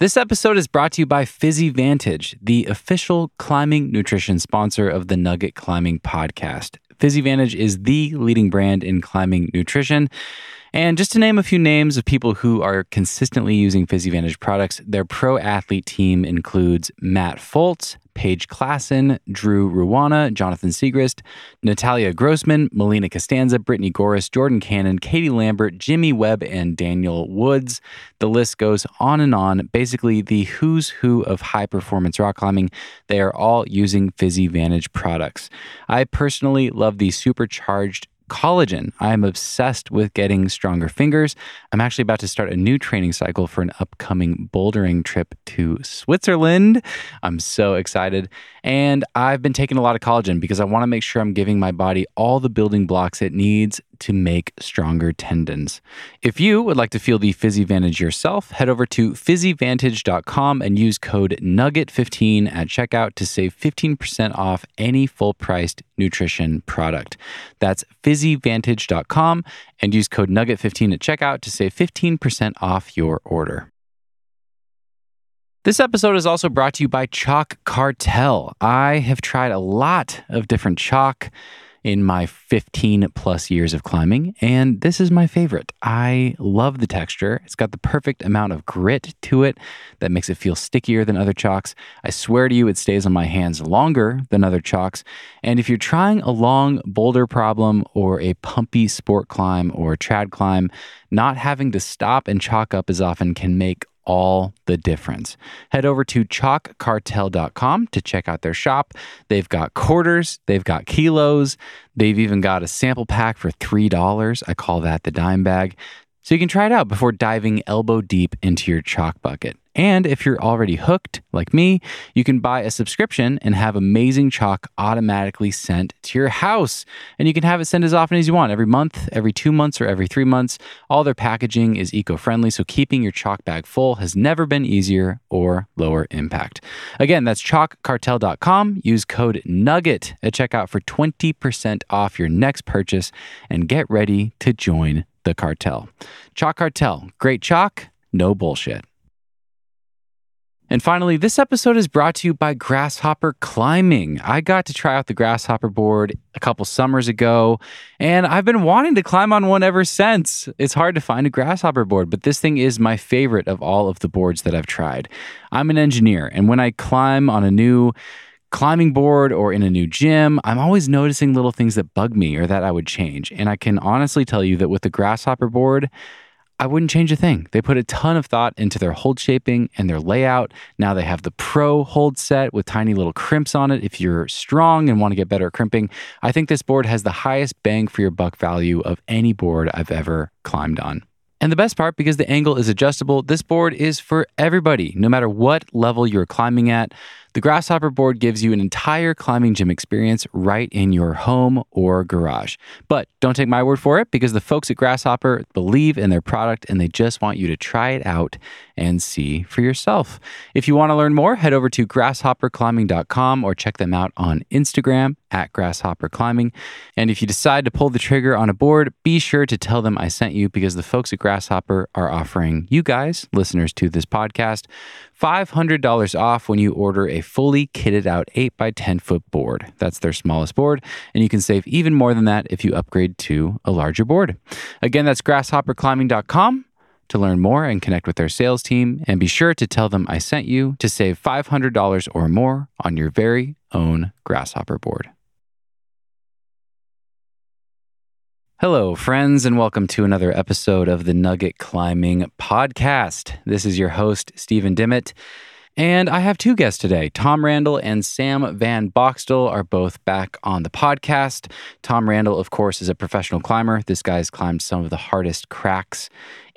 This episode is brought to you by PhysiVantage, the official climbing nutrition sponsor of the Nugget Climbing Podcast. PhysiVantage is the leading brand in climbing nutrition. And just to name a few names of people who are consistently using PhysiVantage products, their pro athlete team includes Matt Fultz, Paige Claassen, Drew Ruana, Jonathan Siegrist, Natalia Grossman, Melina Costanza, Brittany Goris, Jordan Cannon, Katie Lambert, Jimmy Webb, and Daniel Woods. The list goes on and on. Basically, the who's who of high performance rock climbing. They are all using PhysiVantage products. I personally love the supercharged collagen. I'm obsessed with getting stronger fingers. I'm actually about to start a new training cycle for an upcoming bouldering trip to Switzerland. I'm so excited. And I've been taking a lot of collagen because I want to make sure I'm giving my body all the building blocks it needs to make stronger tendons. If you would like to feel the PhysiVantage yourself, head over to physivantage.com and use code NUGGET15 at checkout to save 15% off any full priced nutrition product. That's physivantage.com and use code NUGGET15 at checkout to save 15% off your order. This episode is also brought to you by Chalk Cartel. I have tried a lot of different chalk in my 15 plus years of climbing, and this is my favorite. I love the texture. It's got the perfect amount of grit to it that makes it feel stickier than other chalks. I swear to you, it stays on my hands longer than other chalks. And if you're trying a long boulder problem or a pumpy sport climb or trad climb, not having to stop and chalk up as often can make all the difference. Head over to chalkcartel.com to check out their shop. They've got quarters, they've got kilos, they've even got a sample pack for $3. I call that the dime bag. So you can try it out before diving elbow deep into your chalk bucket. And if you're already hooked, like me, you can buy a subscription and have amazing chalk automatically sent to your house. And you can have it sent as often as you want every month, every two months, or every three months. All their packaging is eco friendly, so keeping your chalk bag full has never been easier or lower impact. Again, that's chalkcartel.com. Use code NUGGET at checkout for 20% off your next purchase and get ready to join the cartel. Chalk Cartel, great chalk, no bullshit. And finally, this episode is brought to you by Grasshopper Climbing. I got to try out the Grasshopper board a couple summers ago, and I've been wanting to climb on one ever since. It's hard to find a Grasshopper board, but this thing is my favorite of all of the boards that I've tried. I'm an engineer, and when I climb on a new climbing board or in a new gym, I'm always noticing little things that bug me or that I would change. And I can honestly tell you that with the Grasshopper board, I wouldn't change a thing. They put a ton of thought into their hold shaping and their layout. Now they have the Pro hold set with tiny little crimps on it. If you're strong and want to get better at crimping, I think this board has the highest bang for your buck value of any board I've ever climbed on. And the best part, because the angle is adjustable, this board is for everybody, no matter what level you're climbing at. The Grasshopper board gives you an entire climbing gym experience right in your home or garage. But don't take my word for it because the folks at Grasshopper believe in their product and they just want you to try it out and see for yourself. If you want to learn more, head over to grasshopperclimbing.com or check them out on Instagram at Grasshopper Climbing. And if you decide to pull the trigger on a board, be sure to tell them I sent you because the folks at Grasshopper are offering you guys, listeners to this podcast, $500 off when you order a fully kitted out 8 by 10 foot board. That's their smallest board. And you can save even more than that if you upgrade to a larger board. Again, that's grasshopperclimbing.com to learn more and connect with their sales team. And be sure to tell them I sent you to save $500 or more on your very own Grasshopper board. Hello, friends, and welcome to another episode of the Nugget Climbing Podcast. This is your host, Stephen Dimmitt. And I have two guests today. Tom Randall and Sam Van Boxtel are both back on the podcast. Tom Randall, of course, is a professional climber. This guy's climbed some of the hardest cracks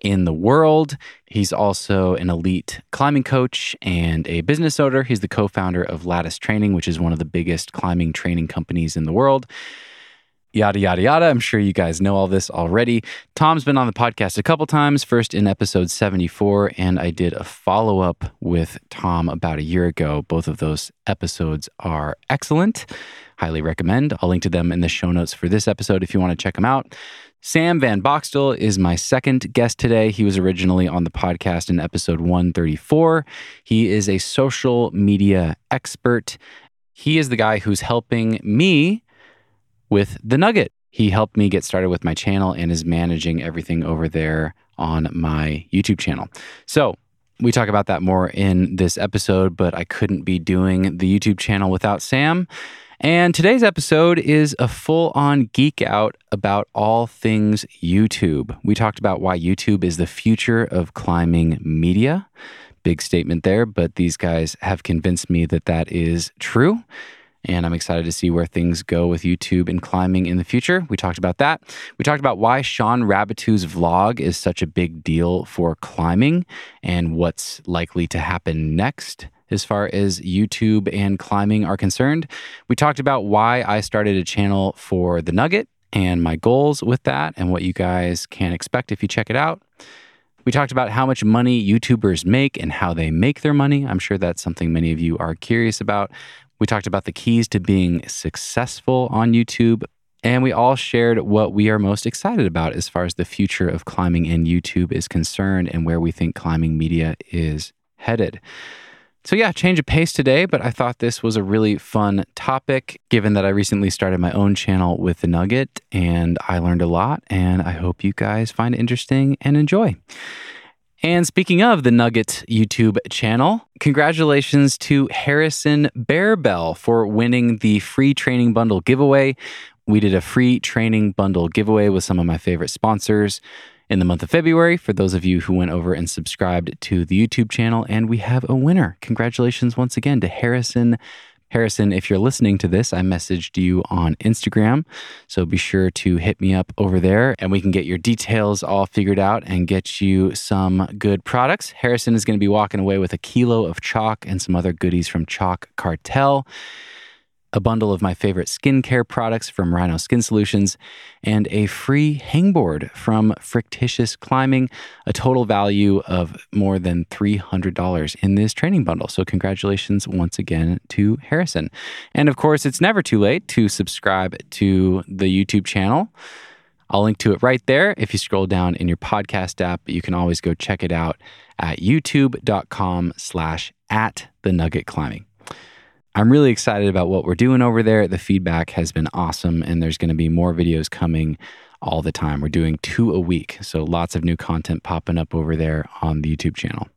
in the world. He's also an elite climbing coach and a business owner. He's the co founder of Lattice Training, which is one of the biggest climbing training companies in the world. Yada, yada, yada. I'm sure you guys know all this already. Tom's been on the podcast a couple times, first in episode 74, and I did a follow up with Tom about a year ago. Both of those episodes are excellent. Highly recommend. I'll link to them in the show notes for this episode if you want to check them out. Sam Van Boxtel is my second guest today. He was originally on the podcast in episode 134. He is a social media expert. He is the guy who's helping me with The Nugget. He helped me get started with my channel and is managing everything over there on my YouTube channel. So, we talk about that more in this episode, but I couldn't be doing the YouTube channel without Sam. And today's episode is a full on geek out about all things YouTube. We talked about why YouTube is the future of climbing media. Big statement there, but these guys have convinced me that that is true. And I'm excited to see where things go with YouTube and climbing in the future. We talked about that. We talked about why Shawn Raboutou's vlog is such a big deal for climbing and what's likely to happen next as far as YouTube and climbing are concerned. We talked about why I started a channel for The Nugget and my goals with that and what you guys can expect if you check it out. We talked about how much money YouTubers make and how they make their money. I'm sure that's something many of you are curious about. We talked about the keys to being successful on YouTube. And we all shared what we are most excited about as far as the future of climbing and YouTube is concerned and where we think climbing media is headed. So, yeah, change of pace today, but I thought this was a really fun topic given that I recently started my own channel with The Nugget and I learned a lot. And I hope you guys find it interesting and enjoy. And speaking of the Nugget YouTube channel, congratulations to Harrison Bearbell for winning the free training bundle giveaway. We did a free training bundle giveaway with some of my favorite sponsors in the month of February for those of you who went over and subscribed to the YouTube channel. And we have a winner. Congratulations once again to Harrison. Harrison, if you're listening to this, I messaged you on Instagram. So be sure to hit me up over there and we can get your details all figured out and get you some good products. Harrison is going to be walking away with a kilo of chalk and some other goodies from Chalk Cartel a bundle of my favorite skincare products from Rhino Skin Solutions, and a free hangboard from Frictitious Climbing, a total value of more than $300 in this training bundle. So, congratulations once again to Harrison. And of course, it's never too late to subscribe to the YouTube channel. I'll link to it right there. If you scroll down in your podcast app, you can always go check it out at youtube.com slash at the nugget climbing. I'm really excited about what we're doing over there. The feedback has been awesome, and there's going to be more videos coming all the time. We're doing two a week, so lots of new content popping up over there on the YouTube channel.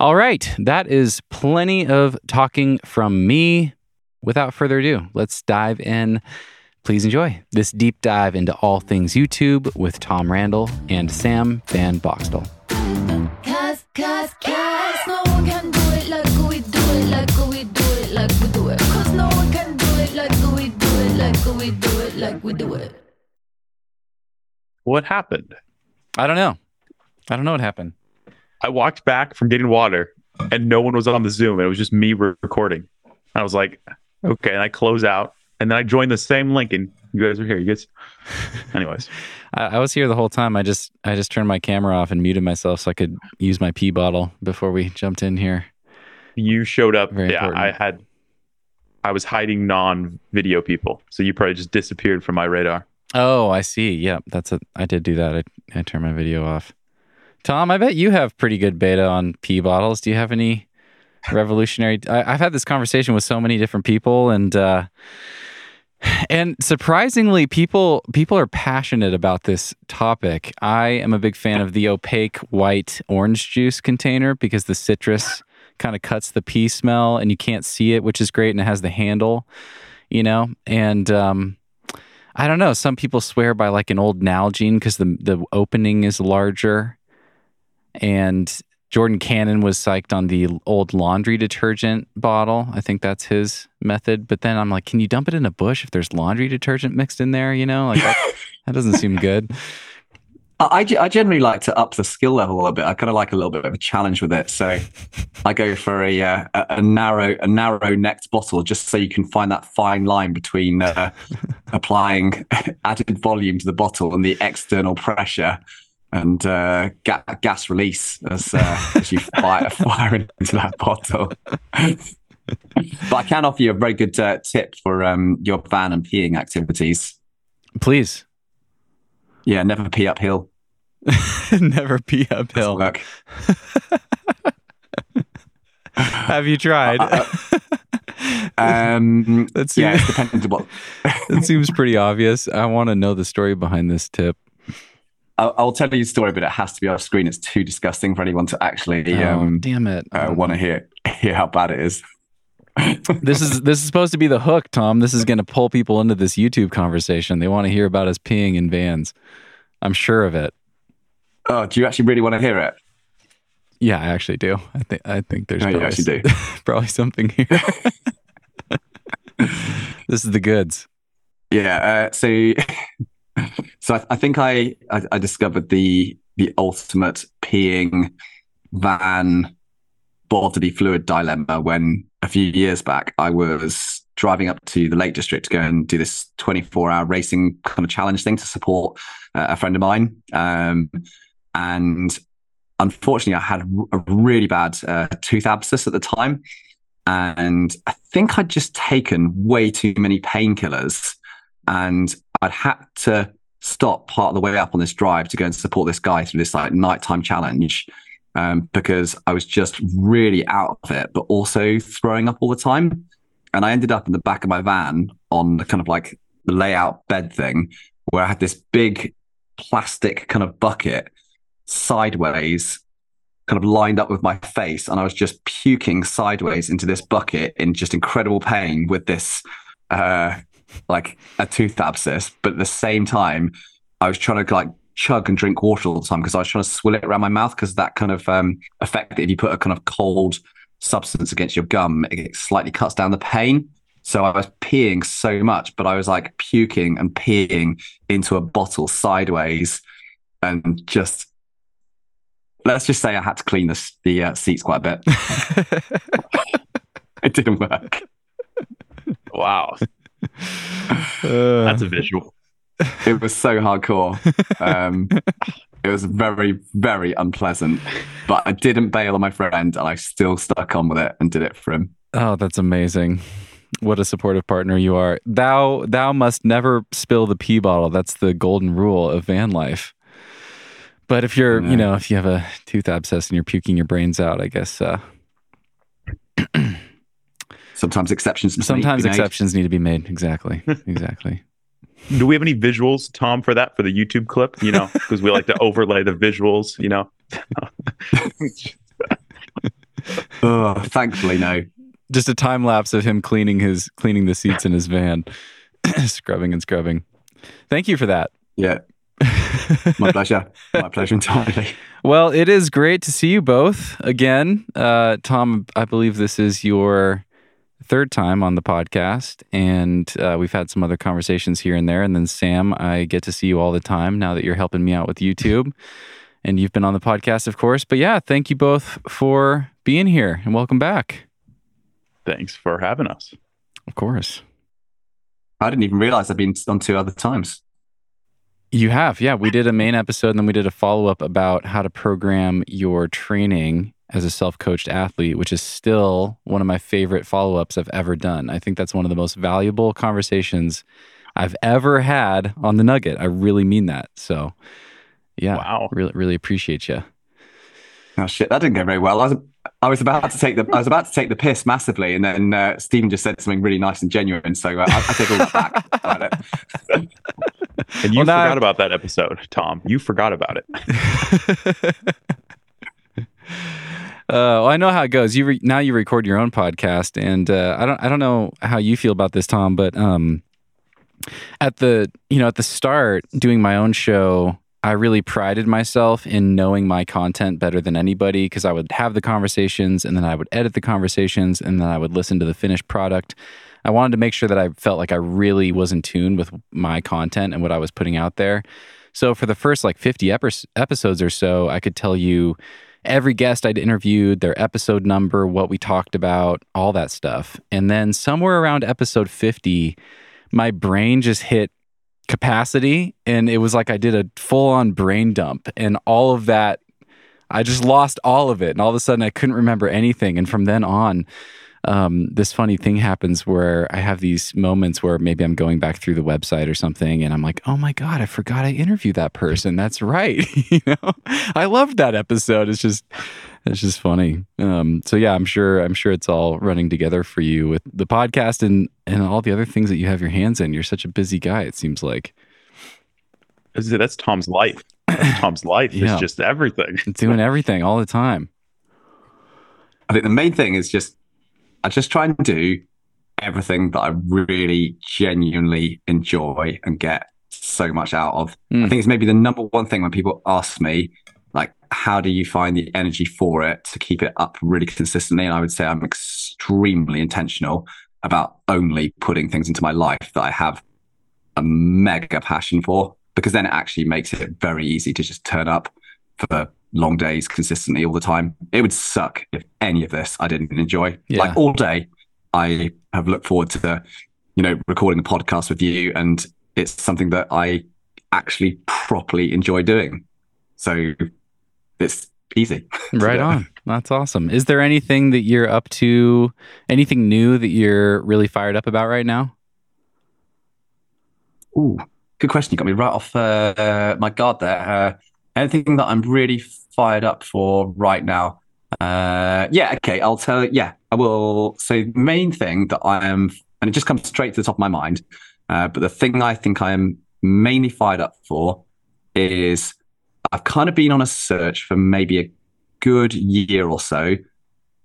All right, that is plenty of talking from me. Without further ado, let's dive in. Please enjoy this deep dive into all things YouTube with Tom Randall and Sam Van Boxtel. Cause, cause, cause no like we do it, like we do it. What happened? I don't know. I don't know what happened. I walked back from getting water and no one was on the Zoom. It was just me recording. I was like, okay. And I close out and then I joined the same link and you guys are here. You guys, anyways. I, I was here the whole time. I just, I just turned my camera off and muted myself so I could use my pee bottle before we jumped in here. You showed up. Very yeah. Important. I had I was hiding non-video people, so you probably just disappeared from my radar. Oh, I see. Yeah, that's a. I did do that. I I turned my video off. Tom, I bet you have pretty good beta on pee bottles. Do you have any revolutionary? I, have had this conversation with so many different people, and uh, and surprisingly, people people are passionate about this topic. I am a big fan of the opaque white orange juice container because the citrus kind of cuts the pee smell and you can't see it, which is great. And it has the handle, you know, and, um, I don't know. Some people swear by like an old Nalgene because the the opening is larger, and Jordan Cannon was psyched on the old laundry detergent bottle. I think that's his method. But then I'm like, can you dump it in a bush if there's laundry detergent mixed in there? You know, like that, that doesn't seem good. I, I generally like to up the skill level a little bit. I kind of like a little bit of a challenge with it. So I go for a, uh, a narrow a narrow necked bottle just so you can find that fine line between uh, applying added volume to the bottle and the external pressure and uh, ga- gas release as, uh, as you fire, fire into that bottle. but I can offer you a very good uh, tip for um, your van and peeing activities. Please. Yeah, never pee uphill. never pee uphill. Have you tried? Uh, um, that seems, yeah, dependable. that seems pretty obvious. I want to know the story behind this tip. I'll, I'll, tell you the story, but it has to be off screen. It's too disgusting for anyone to actually. Oh, um, damn it! Uh, want to hear hear how bad it is. This is this is supposed to be the hook, Tom. This is going to pull people into this YouTube conversation. They want to hear about us peeing in vans. I'm sure of it. Oh, do you actually really want to hear it? Yeah, I actually do. I think I think there's oh, probably, actually do. probably something here. this is the goods. Yeah. Uh, so so I, I think I, I, I discovered the the ultimate peeing van bodily fluid dilemma when a few years back I was driving up to the Lake District to go and do this 24 hour racing kind of challenge thing to support uh, a friend of mine. Um, and unfortunately, I had a really bad uh, tooth abscess at the time. And I think I'd just taken way too many painkillers and I'd had to stop part of the way up on this drive to go and support this guy through this like nighttime challenge um, because I was just really out of it, but also throwing up all the time. And I ended up in the back of my van on the kind of like the layout bed thing where I had this big plastic kind of bucket sideways kind of lined up with my face and I was just puking sideways into this bucket in just incredible pain with this uh like a tooth abscess, but at the same time, I was trying to like chug and drink water all the time because I was trying to swill it around my mouth because that kind of um, effect that if you put a kind of cold substance against your gum, it slightly cuts down the pain. So I was peeing so much, but I was like puking and peeing into a bottle sideways, and just let's just say I had to clean the the uh, seats quite a bit. it didn't work. Wow. Uh, That's a visual. It was so hardcore. Um, it was very, very unpleasant. But I didn't bail on my friend, and I still stuck on with it and did it for him. Oh, that's amazing! What a supportive partner you are. Thou, thou must never spill the pee bottle. That's the golden rule of van life. But if you're, you know, if you have a tooth abscess and you're puking your brains out, I guess uh, sometimes exceptions. Sometimes need exceptions need to be made. Exactly. Exactly. Do we have any visuals, Tom, for that for the YouTube clip? You know, because we like to overlay the visuals. You know. oh, thankfully, no. Just a time lapse of him cleaning his cleaning the seats in his van, scrubbing and scrubbing. Thank you for that. Yeah. My pleasure. My pleasure entirely. Well, it is great to see you both again. Uh, Tom, I believe this is your third time on the podcast, and uh, we've had some other conversations here and there. And then Sam, I get to see you all the time now that you're helping me out with YouTube, and you've been on the podcast, of course. But yeah, thank you both for being here and welcome back. Thanks for having us. Of course. I didn't even realize I've been on two other times. You have, yeah. We did a main episode and then we did a follow up about how to program your training as a self coached athlete, which is still one of my favorite follow ups I've ever done. I think that's one of the most valuable conversations I've ever had on the Nugget. I really mean that. So, yeah, wow, really, really appreciate you. Oh shit, that didn't go very well. I was, I was about to take the, I was about to take the piss massively, and then uh, Stephen just said something really nice and genuine. So uh, I, I, take all that back. and you well, forgot now, about that episode, Tom. You forgot about it. Uh, well, I know how it goes. You re- now you record your own podcast, and uh, I don't I don't know how you feel about this, Tom, but um, at the you know at the start doing my own show, I really prided myself in knowing my content better than anybody because I would have the conversations, and then I would edit the conversations, and then I would listen to the finished product. I wanted to make sure that I felt like I really was in tune with my content and what I was putting out there. So for the first like 50 episodes or so, I could tell you every guest I'd interviewed, their episode number, what we talked about, all that stuff. And then somewhere around episode 50, my brain just hit capacity and it was like I did a full on brain dump and all of that I just lost all of it and all of a sudden I couldn't remember anything and from then on um, this funny thing happens where I have these moments where maybe I'm going back through the website or something and I'm like, oh my God, I forgot I interviewed that person. That's right. you know, I loved that episode. It's just, it's just funny. Um, so yeah, I'm sure, I'm sure it's all running together for you with the podcast and, and all the other things that you have your hands in. You're such a busy guy. It seems like. That's Tom's life. That's Tom's life Yeah. is just everything. Doing everything all the time. I think the main thing is just I just try and do everything that I really genuinely enjoy and get so much out of. I Mm. think it's maybe the number one thing when people ask me, like, how do you find the energy for it to keep it up really consistently? And I would say I'm extremely intentional about only putting things into my life that I have a mega passion for, because then it actually makes it very easy to just turn up for long days consistently all the time. It would suck if any of this I didn't enjoy. Yeah. Like all day, I have looked forward to, you know, recording a podcast with you, and it's something that I actually properly enjoy doing. So it's easy. Right on. That's awesome. Is there anything that you're up to, anything new that you're really fired up about right now? Ooh, good question. You got me right off uh, uh, my guard there. Uh, anything that I'm really fired up for right now? Uh, yeah, okay. I'll tell. Yeah, I will. So, the main thing that I am, and it just comes straight to the top of my mind. Uh, but the thing I think I am mainly fired up for is I've kind of been on a search for maybe a good year or so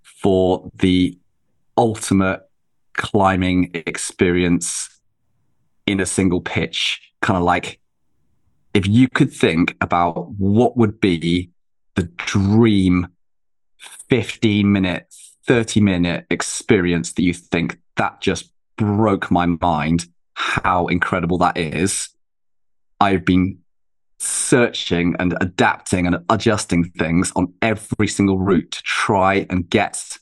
for the ultimate climbing experience in a single pitch. Kind of like if you could think about what would be the dream 15 minute, 30 minute experience that you think that just broke my mind, how incredible that is. I've been searching and adapting and adjusting things on every single route to try and get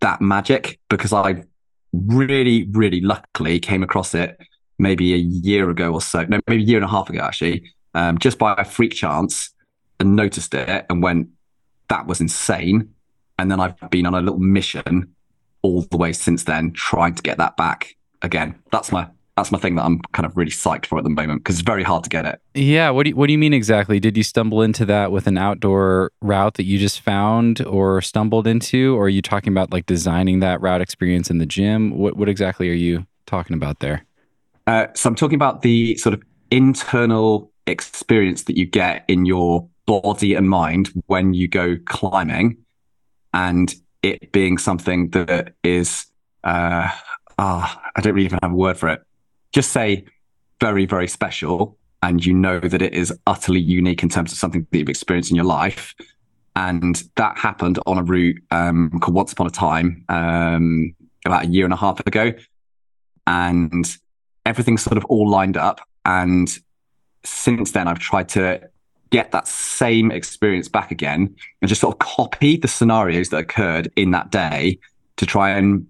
that magic because I really, really luckily came across it maybe a year ago or so, no, maybe a year and a half ago actually, um, just by a freak chance and noticed it and went, that was insane. And then I've been on a little mission all the way since then, trying to get that back again. That's my that's my thing that I'm kind of really psyched for at the moment because it's very hard to get it. Yeah. What do you, What do you mean exactly? Did you stumble into that with an outdoor route that you just found or stumbled into, or are you talking about like designing that route experience in the gym? What What exactly are you talking about there? Uh, so I'm talking about the sort of internal experience that you get in your body and mind when you go climbing, and it being something that is, uh, ah, I don't really even have a word for it. Just say very, very special, and you know that it is utterly unique in terms of something that you've experienced in your life. And that happened on a route um, called Once Upon a Time um, about a year and a half ago. And everything's sort of all lined up. And since then, I've tried to get that same experience back again and just sort of copy the scenarios that occurred in that day to try and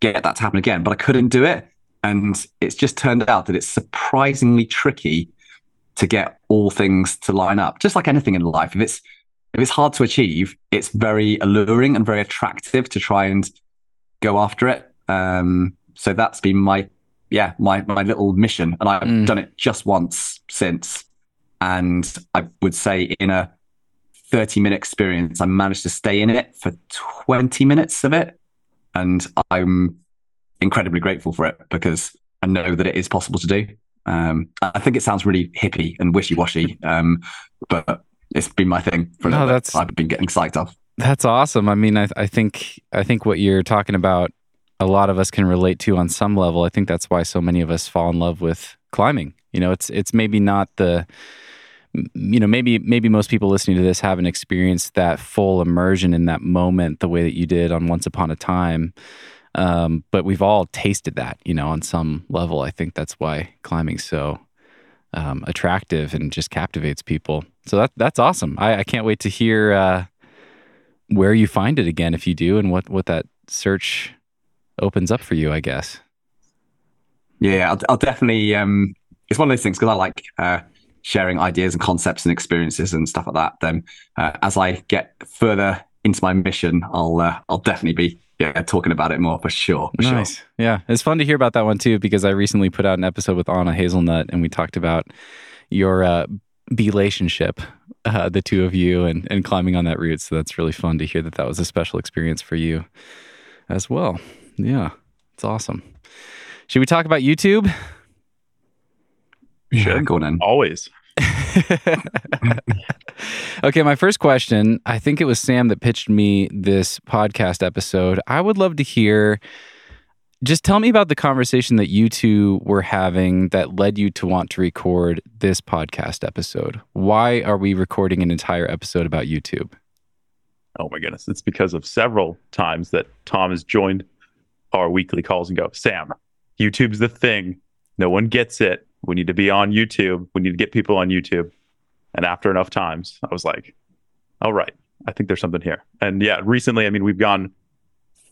get that to happen again. But I couldn't do it. And it's just turned out that it's surprisingly tricky to get all things to line up. Just like anything in life, if it's if it's hard to achieve, it's very alluring and very attractive to try and go after it. Um, so that's been my yeah my my little mission, and I've Mm. done it just once since. And I would say in a thirty minute experience, I managed to stay in it for twenty minutes of it, and I'm incredibly grateful for it because I know that it is possible to do. Um, I think it sounds really hippie and wishy washy, um, but it's been my thing for a No, little bit. that's- I've been getting psyched off. That's awesome. I mean, I, I think I think what you're talking about, a lot of us can relate to on some level. I think that's why so many of us fall in love with climbing. You know, it's it's maybe not the, you know, maybe maybe most people listening to this haven't experienced that full immersion in that moment the way that you did on Once Upon a Time. Um, but we've all tasted that, you know, on some level. I think that's why climbing's so um, attractive and just captivates people. So that that's awesome. I, I can't wait to hear uh, where you find it again if you do, and what what that search opens up for you. I guess. Yeah, I'll, I'll definitely. Um, it's one of those things because I like uh, sharing ideas and concepts and experiences and stuff like that. Then, uh, as I get further into my mission, I'll uh, I'll definitely be yeah talking about it more for sure. For nice. Sure. Yeah, it's fun to hear about that one too because I recently put out an episode with Anna Hazelnutt and we talked about your uh, relationship, uh, the two of you, and and climbing on that route. So that's really fun to hear that that was a special experience for you as well. Yeah, it's awesome. Should we talk about YouTube? Yeah, go on in. Always. okay, my first question I think it was Sam that pitched me this podcast episode. I would love to hear. Just tell me about the conversation that you two were having that led you to want to record this podcast episode. Why are we recording an entire episode about YouTube? Oh my goodness. It's because of several times that Tom has joined our weekly calls and go, Sam, YouTube's the thing. No one gets it. We need to be on YouTube. We need to get people on YouTube. And after enough times, I was like, all right, I think there's something here. And yeah, recently, I mean, we've gone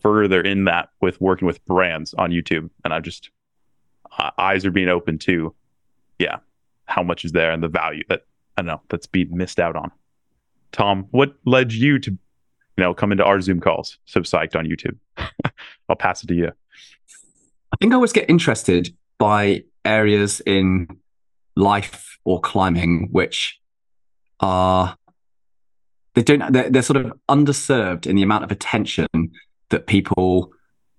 further in that with working with brands on YouTube. And I just, uh, eyes are being open to, yeah, how much is there and the value that, I don't know, that's being missed out on. Tom, what led you to, you know, come into our Zoom calls so psyched on YouTube? I'll pass it to you. I think I always get interested by areas in life or climbing which are they don't they're, they're, sort of underserved in the amount of attention that people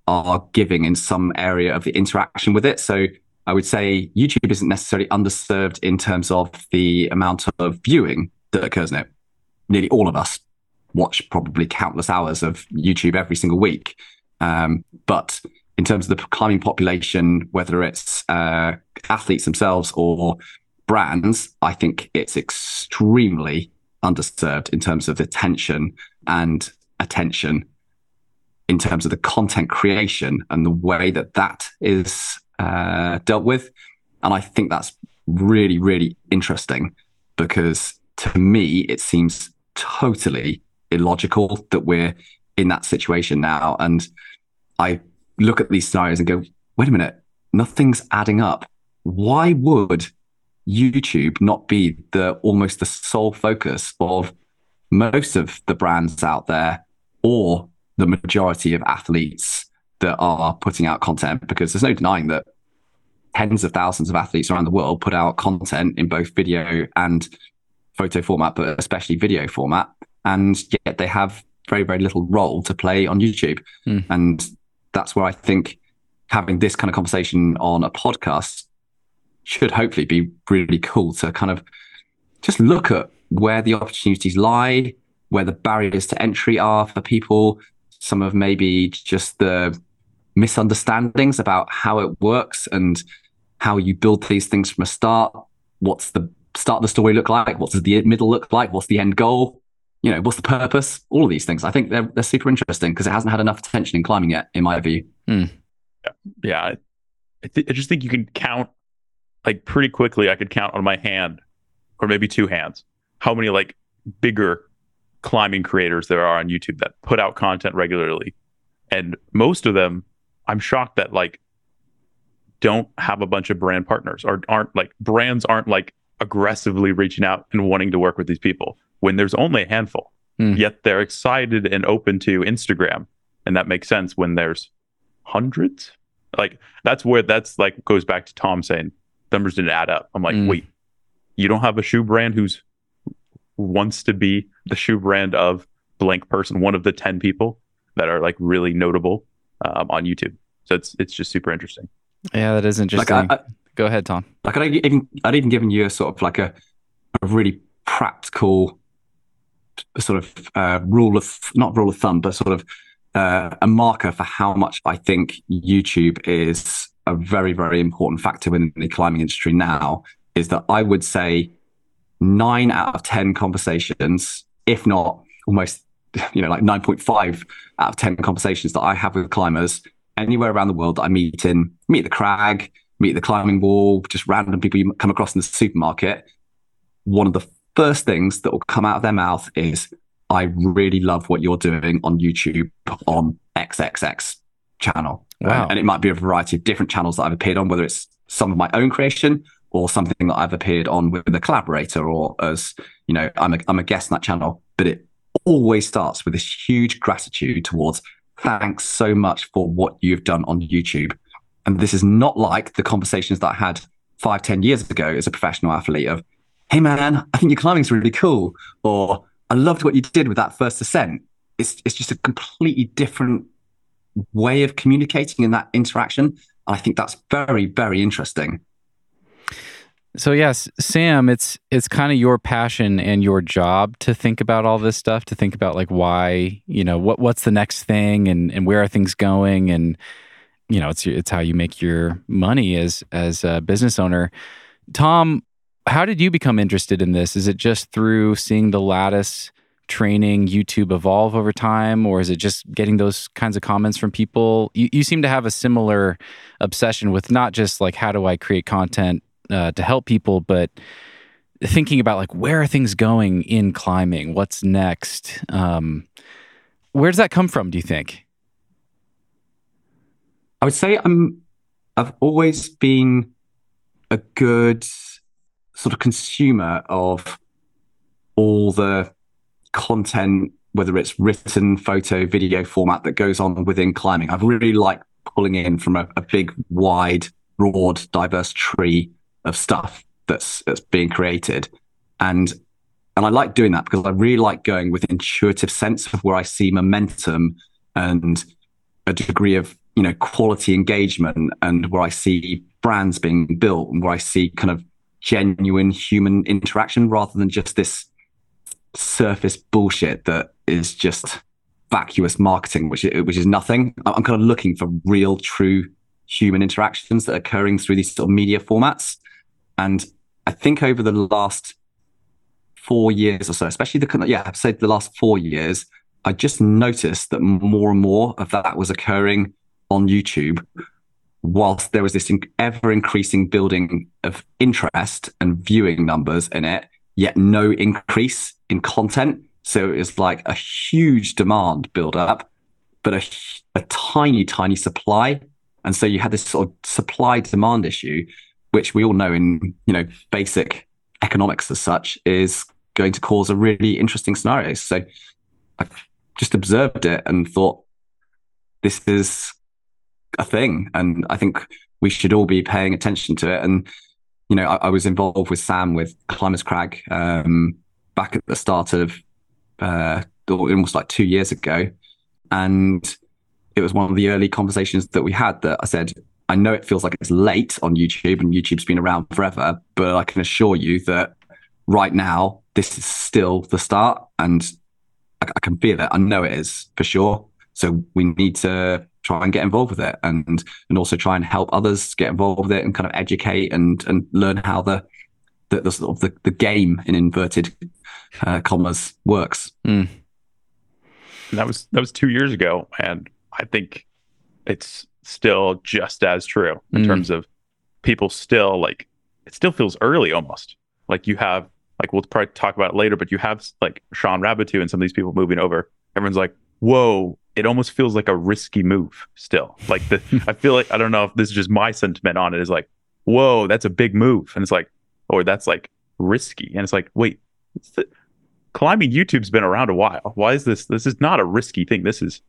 are giving in some area of the interaction with it so i would say youtube isn't necessarily underserved in terms of the amount of viewing that occurs now nearly all of us watch probably countless hours of youtube every single week um, but in terms of the climbing population, whether it's uh, athletes themselves or brands, I think it's extremely underserved in terms of attention and attention in terms of the content creation and the way that that is uh, dealt with. And I think that's really, really interesting because to me, it seems totally illogical that we're in that situation now. And I look at these scenarios and go, wait a minute, nothing's adding up. Why would YouTube not be the almost the sole focus of most of the brands out there or the majority of athletes that are putting out content? Because there's no denying that tens of thousands of athletes around the world put out content in both video and photo format, but especially video format. And yet they have very, very little role to play on YouTube. Mm. And that's where I think having this kind of conversation on a podcast should hopefully be really cool to kind of just look at where the opportunities lie, where the barriers to entry are for people, some of maybe just the misunderstandings about how it works and how you build these things from a start. What's the start of the story look like? What does the middle look like? What's the end goal? You know, what's the purpose? All of these things. I think they're, they're super interesting because it hasn't had enough attention in climbing yet, in my view. Mm. Yeah. I, th- I just think you can count like pretty quickly. I could count on my hand or maybe two hands how many like bigger climbing creators there are on YouTube that put out content regularly. And most of them, I'm shocked that like don't have a bunch of brand partners or aren't like brands aren't like aggressively reaching out and wanting to work with these people when there's only a handful. Mm. Yet they're excited and open to Instagram. And that makes sense when there's hundreds. Like that's where that's like goes back to Tom saying numbers didn't add up. I'm like, mm. wait, you don't have a shoe brand who's wants to be the shoe brand of blank person, one of the 10 people that are like really notable um, on YouTube. So it's it's just super interesting. Yeah, that is interesting. Like I, I, Go ahead, Tom. Like I'd even I'd even given you a sort of like a, a really practical sort of uh, rule of not rule of thumb, but sort of uh, a marker for how much I think YouTube is a very very important factor in the climbing industry now. Is that I would say nine out of ten conversations, if not almost you know like 9.5 out of 10 conversations that I have with climbers anywhere around the world that I meet in meet the crag meet the climbing wall, just random people you come across in the supermarket, one of the first things that will come out of their mouth is, I really love what you're doing on YouTube on XXX channel. Wow. and it might be a variety of different channels that I've appeared on, whether it's some of my own creation or something that I've appeared on with a collaborator or as, you know, I'm a, I'm a guest on that channel. But it always starts with this huge gratitude towards thanks so much for what you've done on YouTube. And this is not like the conversations that I had five, ten years ago as a professional athlete of, hey man, I think your climbing's really cool. Or I loved what you did with that first ascent. It's it's just a completely different way of communicating in that interaction. And I think that's very, very interesting. So yes, Sam, it's it's kind of your passion and your job to think about all this stuff, to think about like why, you know, what what's the next thing and and where are things going and you know, it's it's how you make your money as as a business owner. Tom, how did you become interested in this? Is it just through seeing the lattice training YouTube evolve over time, or is it just getting those kinds of comments from people? You, you seem to have a similar obsession with not just like how do I create content uh, to help people, but thinking about like where are things going in climbing? What's next? Um, where does that come from? Do you think? I would say I'm. I've always been a good sort of consumer of all the content, whether it's written, photo, video format that goes on within climbing. I've really liked pulling in from a, a big, wide, broad, diverse tree of stuff that's that's being created, and and I like doing that because I really like going with intuitive sense of where I see momentum and a degree of you know quality engagement and where I see brands being built and where I see kind of genuine human interaction rather than just this surface bullshit that is just vacuous marketing, which which is nothing. I'm kind of looking for real, true human interactions that are occurring through these sort of media formats. And I think over the last four years or so, especially the yeah, I'd say the last four years, I just noticed that more and more of that was occurring on YouTube, whilst there was this ever increasing building of interest and viewing numbers in it, yet no increase in content. So it was like a huge demand build up, but a, a tiny, tiny supply. And so you had this sort of supply demand issue, which we all know in, you know, basic economics as such is going to cause a really interesting scenario. So I just observed it and thought, this is a thing. And I think we should all be paying attention to it. And, you know, I, I was involved with Sam with Climbers Crag um, back at the start of uh, almost like two years ago. And it was one of the early conversations that we had that I said, I know it feels like it's late on YouTube and YouTube's been around forever, but I can assure you that right now, this is still the start. And I, I can feel it. I know it is for sure. So we need to try and get involved with it and and also try and help others get involved with it and kind of educate and and learn how the the, the sort of the, the game in inverted uh, commas works. Mm. That was that was two years ago, and I think it's still just as true in Mm. terms of people still like it still feels early almost. Like you have like we'll probably talk about it later, but you have like Shawn Raboutou and some of these people moving over. Everyone's like, whoa, it almost feels like a risky move still. Like the I feel like I don't know if this is just my sentiment on it is like, whoa, that's a big move. And it's like, or that's like risky. And it's like, wait, it's the, climbing YouTube's been around a while. Why is this? This is not a risky thing. This is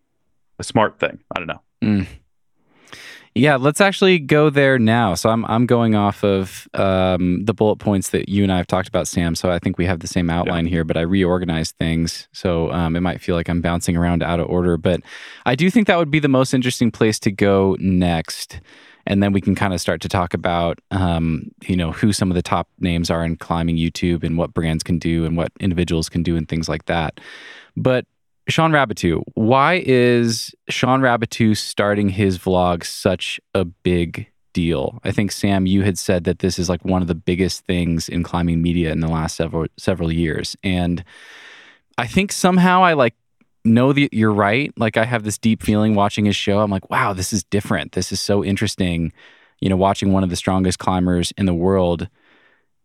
a smart thing. I don't know. Hmm. Yeah, let's actually go there now. So I'm I'm going off of um, the bullet points that you and I have talked about, Sam. So I think we have the same outline here, but I reorganized things, so um, it might feel like I'm bouncing around out of order. But I do think that would be the most interesting place to go next, and then we can kind of start to talk about um, you know who some of the top names are in climbing YouTube and what brands can do and what individuals can do and things like that. But Shawn Raboutou, why is Shawn Raboutou starting his vlog such a big deal? I think Sam, you had said that this is like one of the biggest things in climbing media in the last several several years, and I think somehow I like know that you're right. Like I have this deep feeling watching his show. I'm like, wow, this is different. This is so interesting. you know, watching one of the strongest climbers in the world,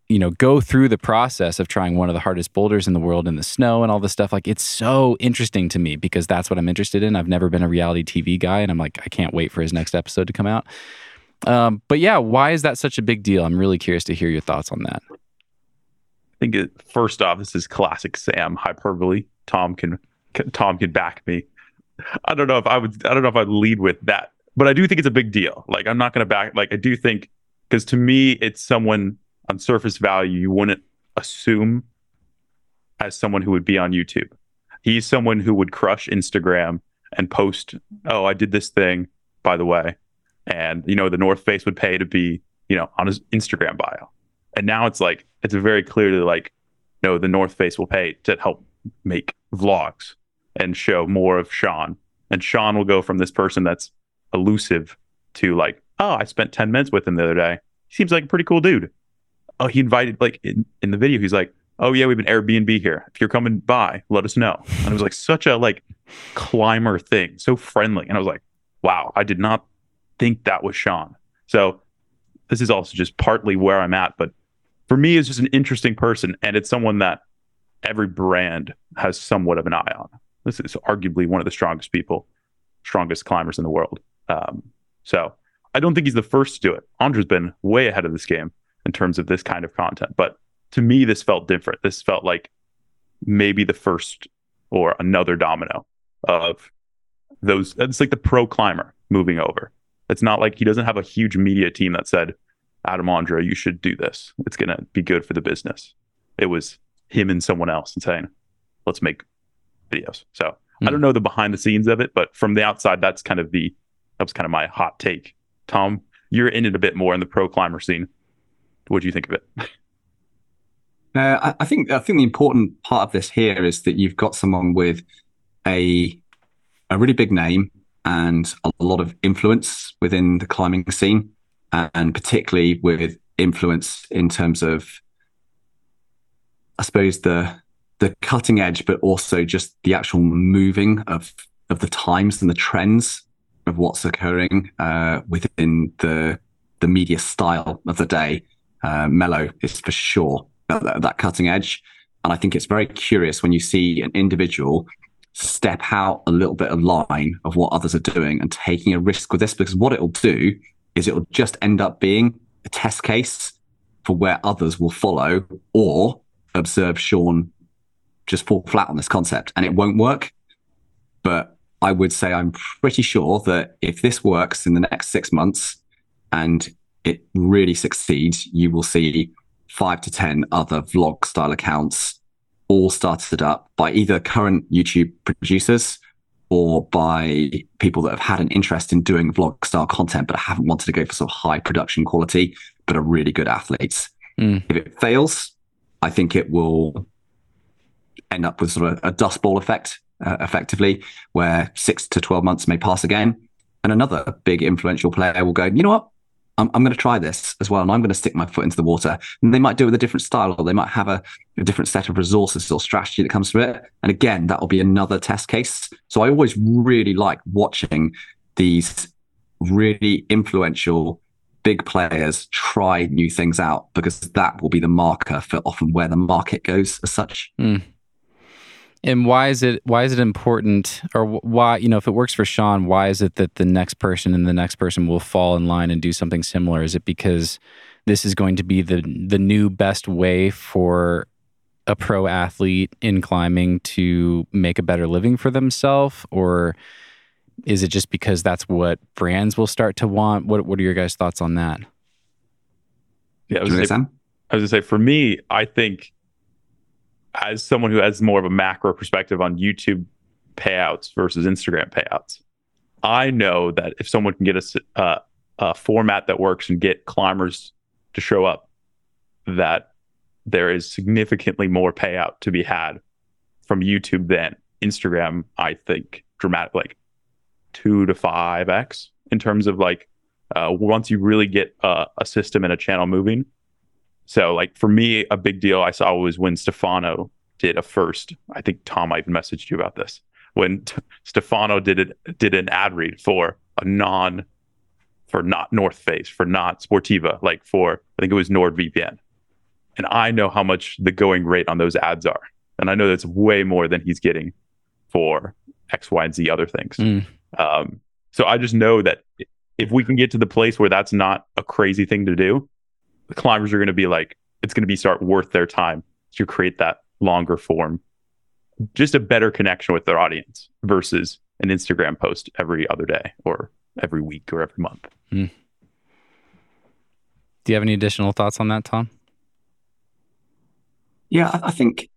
you know, go through the process of trying one of the hardest boulders in the world in the snow and all this stuff. Like, it's so interesting to me because that's what I'm interested in. I've never been a reality TV guy, and I'm like, I can't wait for his next episode to come out. Um, but yeah, why is that such a big deal? I'm really curious to hear your thoughts on that. I think it, first off, this is classic Sam hyperbole. Tom can, can Tom can back me. I don't know if I would. I don't know if I'd lead with that, but I do think it's a big deal. Like I'm not going to back. Like I do think because to me, it's someone on surface value you wouldn't assume as someone who would be on YouTube. He's someone who would crush Instagram and post, "Oh, I did this thing, by the way," and you know the North Face would pay to be, you know, on his Instagram bio. And now it's like it's very clearly like, no, the North Face will pay to help make vlogs and show more of Shawn. And Shawn will go from this person that's elusive to like, oh, I spent 10 minutes with him the other day. He seems like a pretty cool dude. Oh, he invited like in, in the video, he's like, Oh yeah, we've been Airbnb here. If you're coming by, let us know. And it was like such a like climber thing, so friendly. And I was like, wow, I did not think that was Shawn. So this is also just partly where I'm at, but for me, it's just an interesting person, and it's someone that every brand has somewhat of an eye on. This is arguably one of the strongest people, strongest climbers in the world. Um, so I don't think he's the first to do it. Ondra's been way ahead of this game in terms of this kind of content, but to me, this felt different. This felt like maybe the first or another domino of those. It's like the pro climber moving over. It's not like he doesn't have a huge media team that said, Adam Ondra, you should do this. It's going to be good for the business. It was him and someone else and saying, let's make videos. So mm. I don't know the behind the scenes of it, but from the outside, that's kind of the, that was kind of my hot take. Tom, you're in it a bit more in the pro climber scene. What do you think of it? Uh, I, think I think the important part of this here is that you've got someone with a a really big name and a lot of influence within the climbing scene and particularly with influence in terms of, I suppose the the cutting edge, but also just the actual moving of of the times and the trends of what's occurring uh, within the the media style of the day. Uh, Mello is for sure that, that cutting edge, and I think it's very curious when you see an individual step out a little bit of line of what others are doing and taking a risk with this because what it'll do is it'll just end up being a test case for where others will follow or observe Shawn just fall flat on this concept. And it won't work. But I would say I'm pretty sure that if this works in the next six months and it really succeeds, you will see five to 10 other vlog style accounts all started up by either current YouTube producers or by people that have had an interest in doing vlog style content, but haven't wanted to go for sort of high production quality, but are really good athletes. Mm. If it fails, I think it will end up with sort of a dust ball effect, uh, effectively, where six to 12 months may pass again. And another big influential player will go, you know what? I'm, I'm going to try this as well, and I'm going to stick my foot into the water. And they might do it with a different style, or they might have a, a different set of resources or strategy that comes from it. And again, that will be another test case. So I always really like watching these really influential big players try new things out because that will be the marker for often where the market goes as such. Mm. And why is it why is it important or why you know if it works for Shawn why is it that the next person and the next person will fall in line and do something similar? Is it because this is going to be the the new best way for a pro athlete in climbing to make a better living for themselves or is it just because that's what brands will start to want? What what are your guys thoughts on that? Yeah I was, say, I was gonna say for me I think as someone who has more of a macro perspective on YouTube payouts versus Instagram payouts, I know that if someone can get a, uh, a format that works and get climbers to show up, that there is significantly more payout to be had from YouTube than Instagram. I think dramatic, like two to five x in terms of like uh, once you really get a system and a channel moving, so, like for me, a big deal I saw was when Stefano did a first. I think Tom, I even messaged you about this when t- Stefano did it, did an ad read for a non for not North Face, for not Sportiva, like for I think it was NordVPN. And I know how much the going rate on those ads are. And I know that's way more than he's getting for X, Y, and Z other things. Mm. Um, so I just know that if we can get to the place where that's not a crazy thing to do, the climbers are going to be like, it's going to be start worth their time to create that longer form, just a better connection with their audience versus an Instagram post every other day or every week or every month. Hmm. Do you have any additional thoughts on that, Tom? Yeah, I I think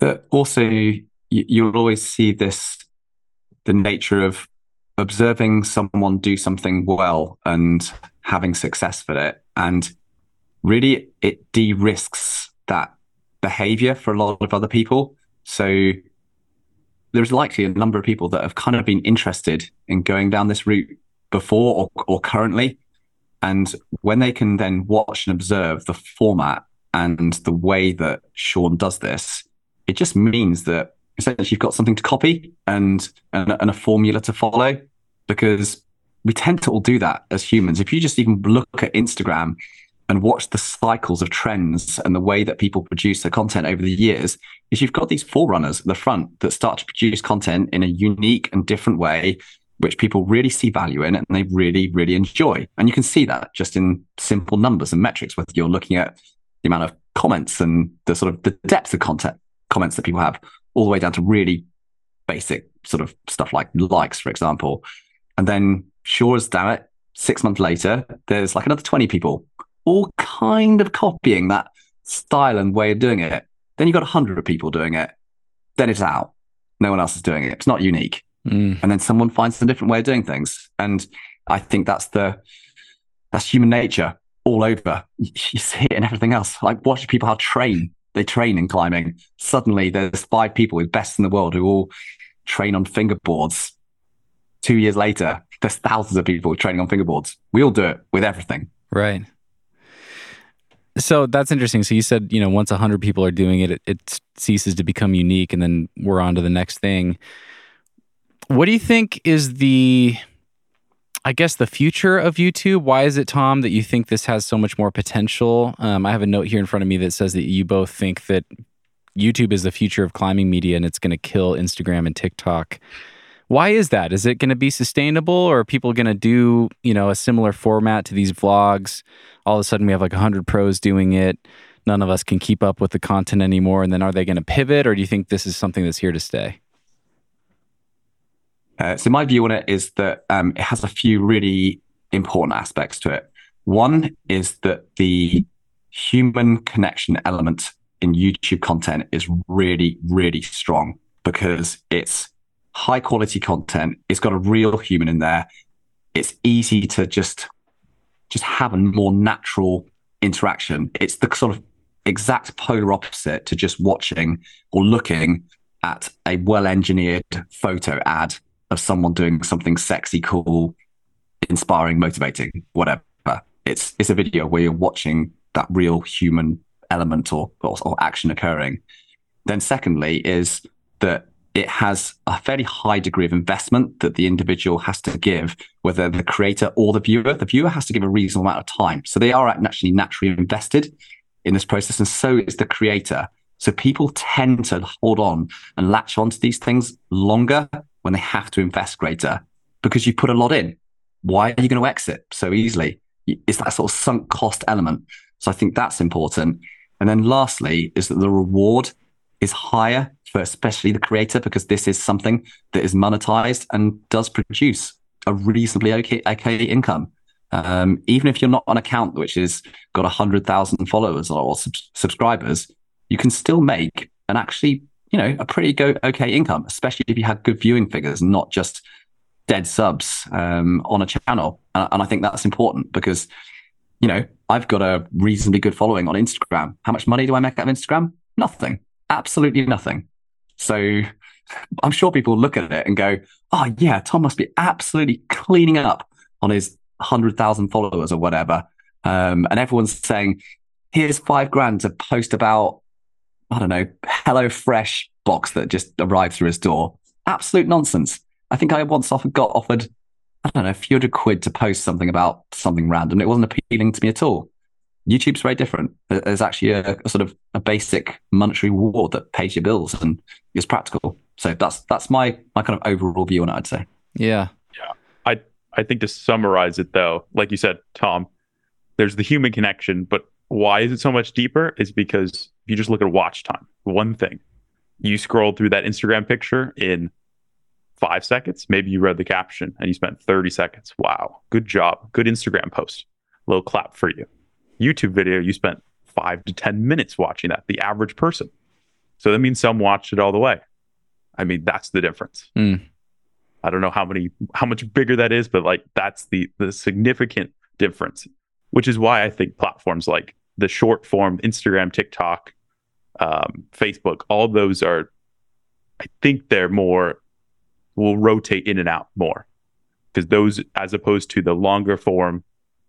that also you, you'll always see this the nature of observing someone do something well and having success with it. And really, it de risks that behavior for a lot of other people. So there's likely a number of people that have kind of been interested in going down this route before or, or currently. And when they can then watch and observe the format and the way that Shawn does this, it just means that essentially you've got something to copy and, and, and a formula to follow because we tend to all do that as humans. If you just even look at Instagram and watch the cycles of trends and the way that people produce their content over the years, is you've got these forerunners at the front that start to produce content in a unique and different way, which people really see value in and they really, really enjoy. And you can see that just in simple numbers and metrics, whether you're looking at the amount of comments and the sort of the depth of content comments that people have, all the way down to really basic sort of stuff like likes, for example. And then sure as damn it, six months later, there's like another 20 people all kind of copying that style and way of doing it. Then you've got 100 people doing it. Then it's out. No one else is doing it. It's not unique. Mm. And then someone finds a different way of doing things. And I think that's the, that's human nature all over. You see it in everything else. Like watch people how train. They train in climbing. Suddenly there's five people who's best in the world who all train on fingerboards. Two years later, there's thousands of people training on fingerboards. We all do it with everything. Right. So that's interesting. So you said, you know, once 100 people are doing it, it, it ceases to become unique and then we're on to the next thing. What do you think is the, I guess, the future of YouTube? Why is it, Tom, that you think this has so much more potential? Um, I have a note here in front of me that says that you both think that YouTube is the future of climbing media and it's going to kill Instagram and TikTok. Why is that? Is it going to be sustainable or are people going to do, you know, a similar format to these vlogs? All of a sudden we have like 100 pros doing it. None of us can keep up with the content anymore. And then are they going to pivot or do you think this is something that's here to stay? Uh, so my view on it is that um, it has a few really important aspects to it. One is that the human connection element in YouTube content is really, really strong because it's high quality content. It's got a real human in there. It's easy to just just have a more natural interaction. It's the sort of exact polar opposite to just watching or looking at a well engineered photo ad of someone doing something sexy, cool, inspiring, motivating, whatever. It's it's a video where you're watching that real human element or, or, or action occurring. Then secondly is that it has a fairly high degree of investment that the individual has to give, whether the creator or the viewer. The viewer has to give a reasonable amount of time. So they are actually naturally invested in this process. And so is the creator. So people tend to hold on and latch onto these things longer when they have to invest greater because you put a lot in. Why are you going to exit so easily? It's that sort of sunk cost element. So I think that's important. And then lastly is that the reward is higher for especially the creator because this is something that is monetized and does produce a reasonably okay, okay income. Um, even if you're not on account which has got a hundred thousand followers or sub- subscribers, you can still make an actually, you know, a pretty go okay income, especially if you had good viewing figures, not just dead subs um, on a channel. And, and I think that's important because, you know, I've got a reasonably good following on Instagram. How much money do I make out of Instagram? Nothing, absolutely nothing. So I'm sure people look at it and go, oh, yeah, Tom must be absolutely cleaning up on his 100,000 followers or whatever. Um, and everyone's saying, here's five grand to post about, I don't know, Hello Fresh box that just arrived through his door. Absolute nonsense. I think I once offered, got offered I don't know, a few hundred quid to post something about something random. It wasn't appealing to me at all. YouTube's very different. There's actually a, a, sort of a basic monetary reward that pays your bills and is practical. So that's that's my my kind of overall view on it. I'd say. Yeah. Yeah. I I think to summarize it though, like you said, Tom, there's the human connection, but why is it so much deeper? Is because if you just look at watch time, one thing, you scrolled through that Instagram picture in five seconds. Maybe you read the caption and you spent 30 seconds. Wow. Good job. Good Instagram post. A little clap for you. YouTube video, you spent five to 10 minutes watching that, the average person. So that means some watched it all the way. I mean, that's the difference. Mm. I don't know how many, how much bigger that is, but like that's the the significant difference, which is why I think platforms like the short form Instagram, TikTok, um, Facebook, all those are, I think they're more will rotate in and out more because those, as opposed to the longer form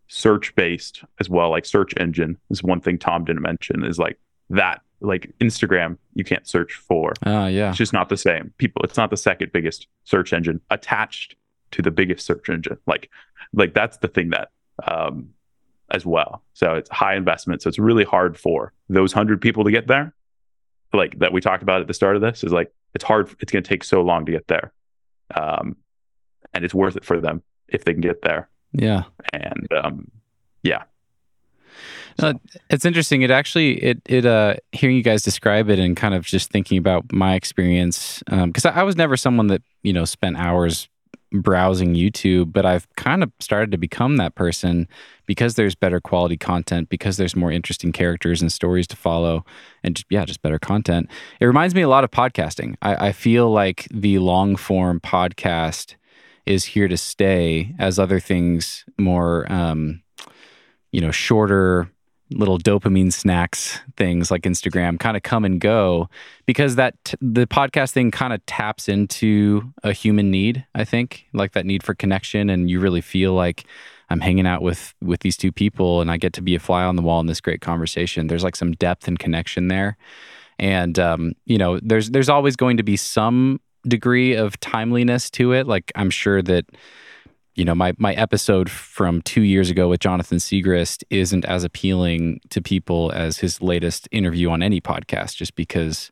search based as well, like search engine is one thing Tom didn't mention is like that, like Instagram, you can't search for. Oh, yeah. It's just not the same. People, it's not the second biggest search engine attached to the biggest search engine. Like, like that's the thing that, um, as well. So it's high investment. So it's really hard for those hundred people to get there. Like that we talked about at the start of this is like it's hard. It's going to take so long to get there, um, and it's worth it for them if they can get there. Yeah. And um, yeah, No, it's interesting. It actually, it, it, uh, hearing you guys describe it and kind of just thinking about my experience, because I, I was never someone that, you know, spent hours browsing YouTube, but I've kind of started to become that person because there's better quality content, because there's more interesting characters and stories to follow, and just, yeah, just better content. It reminds me a lot of podcasting. I, I feel like the long form podcast is here to stay as other things more, um, you know, shorter little dopamine snacks things like Instagram kind of come and go because that t- the podcast thing kind of taps into a human need I think like that need for connection. And you really feel like I'm hanging out with with these two people and I get to be a fly on the wall in this great conversation. There's like some depth and connection there. And um, you know there's there's always going to be some degree of timeliness to it like I'm sure that you know, my my episode from two years ago with Jonathan Siegrist isn't as appealing to people as his latest interview on any podcast, just because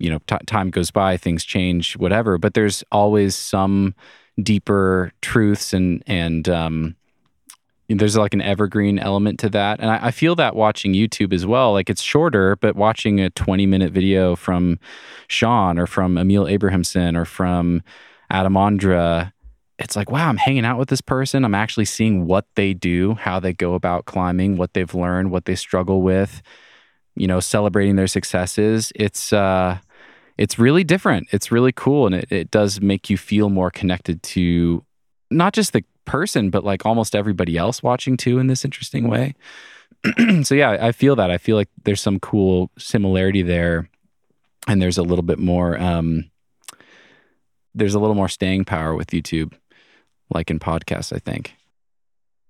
you know t- time goes by, things change, whatever. But there's always some deeper truths and and um, there's like an evergreen element to that, and I, I feel that watching YouTube as well. Like it's shorter, but watching a 20 minute video from Shawn or from Emil Abrahamsson or from Adam Ondra it's like, wow, I'm hanging out with this person. I'm actually seeing what they do, how they go about climbing, what they've learned, what they struggle with, you know, celebrating their successes. It's uh it's really different. It's really cool and it, it does make you feel more connected to not just the person, but like almost everybody else watching too in this interesting way. so yeah, I feel that. I feel like there's some cool similarity there. And there's a little bit more um there's a little more staying power with YouTube like in podcasts, I think.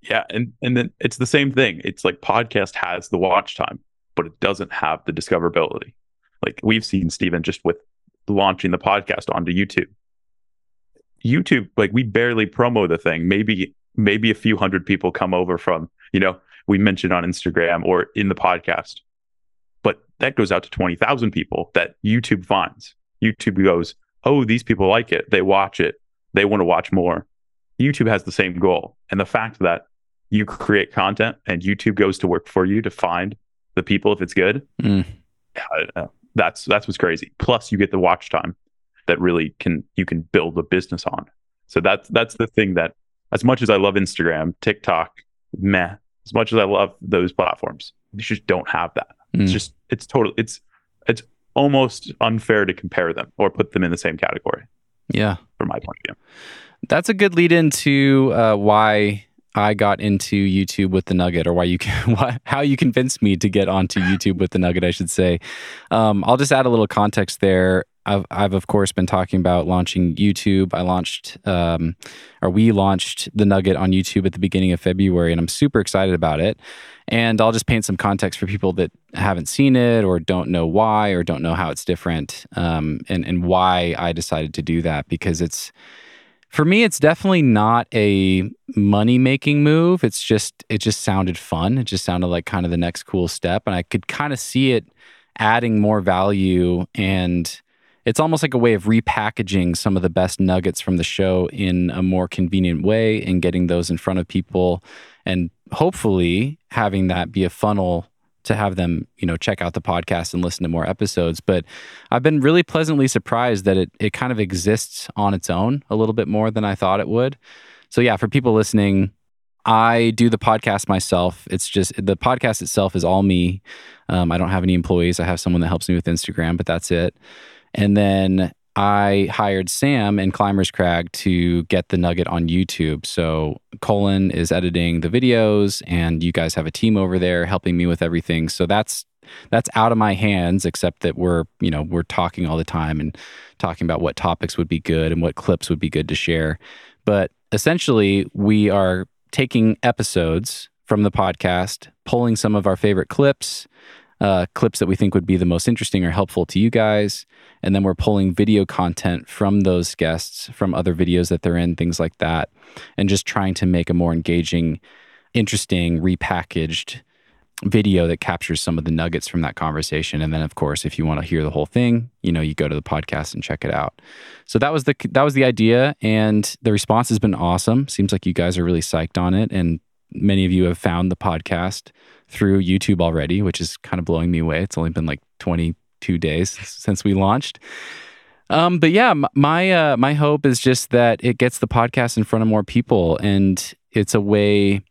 Yeah, and and then it's the same thing. It's like podcast has the watch time, but it doesn't have the discoverability. Like we've seen Stephen just with launching the podcast onto YouTube. YouTube, like we barely promo the thing. Maybe maybe a few hundred people come over from, you know, we mentioned on Instagram or in the podcast. But that goes out to 20,000 people that YouTube finds. YouTube goes, "Oh, these people like it. They watch it. They want to watch more." YouTube has the same goal. And the fact that you create content and YouTube goes to work for you to find the people if it's good, Mm. that's that's what's crazy. Plus, you get the watch time that really can you can build a business on. So that's that's the thing that as much as I love Instagram, TikTok, meh, as much as I love those platforms, you just don't have that. It's Mm. just it's totally it's it's almost unfair to compare them or put them in the same category Yeah. from my point of view. That's a good lead into uh, why I got into YouTube with the Nugget, or why you can, why, how you convinced me to get onto YouTube with the Nugget, I should say. Um, I'll just add a little context there. I've, I've of course been talking about launching YouTube. I launched, um, or we launched the Nugget on YouTube at the beginning of February, and I'm super excited about it. And I'll just paint some context for people that haven't seen it or don't know why or don't know how it's different, um, and and why I decided to do that because it's For me, it's definitely not a money making move. It's just, it just sounded fun. It just sounded like kind of the next cool step. And I could kind of see it adding more value. And it's almost like a way of repackaging some of the best nuggets from the show in a more convenient way and getting those in front of people. And hopefully having that be a funnel to have them, you know, check out the podcast and listen to more episodes. But I've been really pleasantly surprised that it it kind of exists on its own a little bit more than I thought it would. So yeah, for people listening, I do the podcast myself. It's just the podcast itself is all me. Um, I don't have any employees. I have someone that helps me with Instagram, but that's it. And then I hired Sam and Climbers Crag to get the nugget on YouTube. So Colin is editing the videos, and you guys have a team over there helping me with everything. So that's that's out of my hands, except that we're you know we're talking all the time and talking about what topics would be good and what clips would be good to share. But essentially, we are taking episodes from the podcast, pulling some of our favorite clips, uh, clips that we think would be the most interesting or helpful to you guys. And then we're pulling video content from those guests, from other videos that they're in, things like that, and just trying to make a more engaging, interesting, repackaged video that captures some of the nuggets from that conversation. And then, of course, if you want to hear the whole thing, you know, you go to the podcast and check it out. So that was the that was the idea, and the response has been awesome. Seems like you guys are really psyched on it, and many of you have found the podcast through YouTube already, which is kind of blowing me away. It's only been like 22 days since we launched. Um, but yeah, my uh, my hope is just that it gets the podcast in front of more people, and it's a way.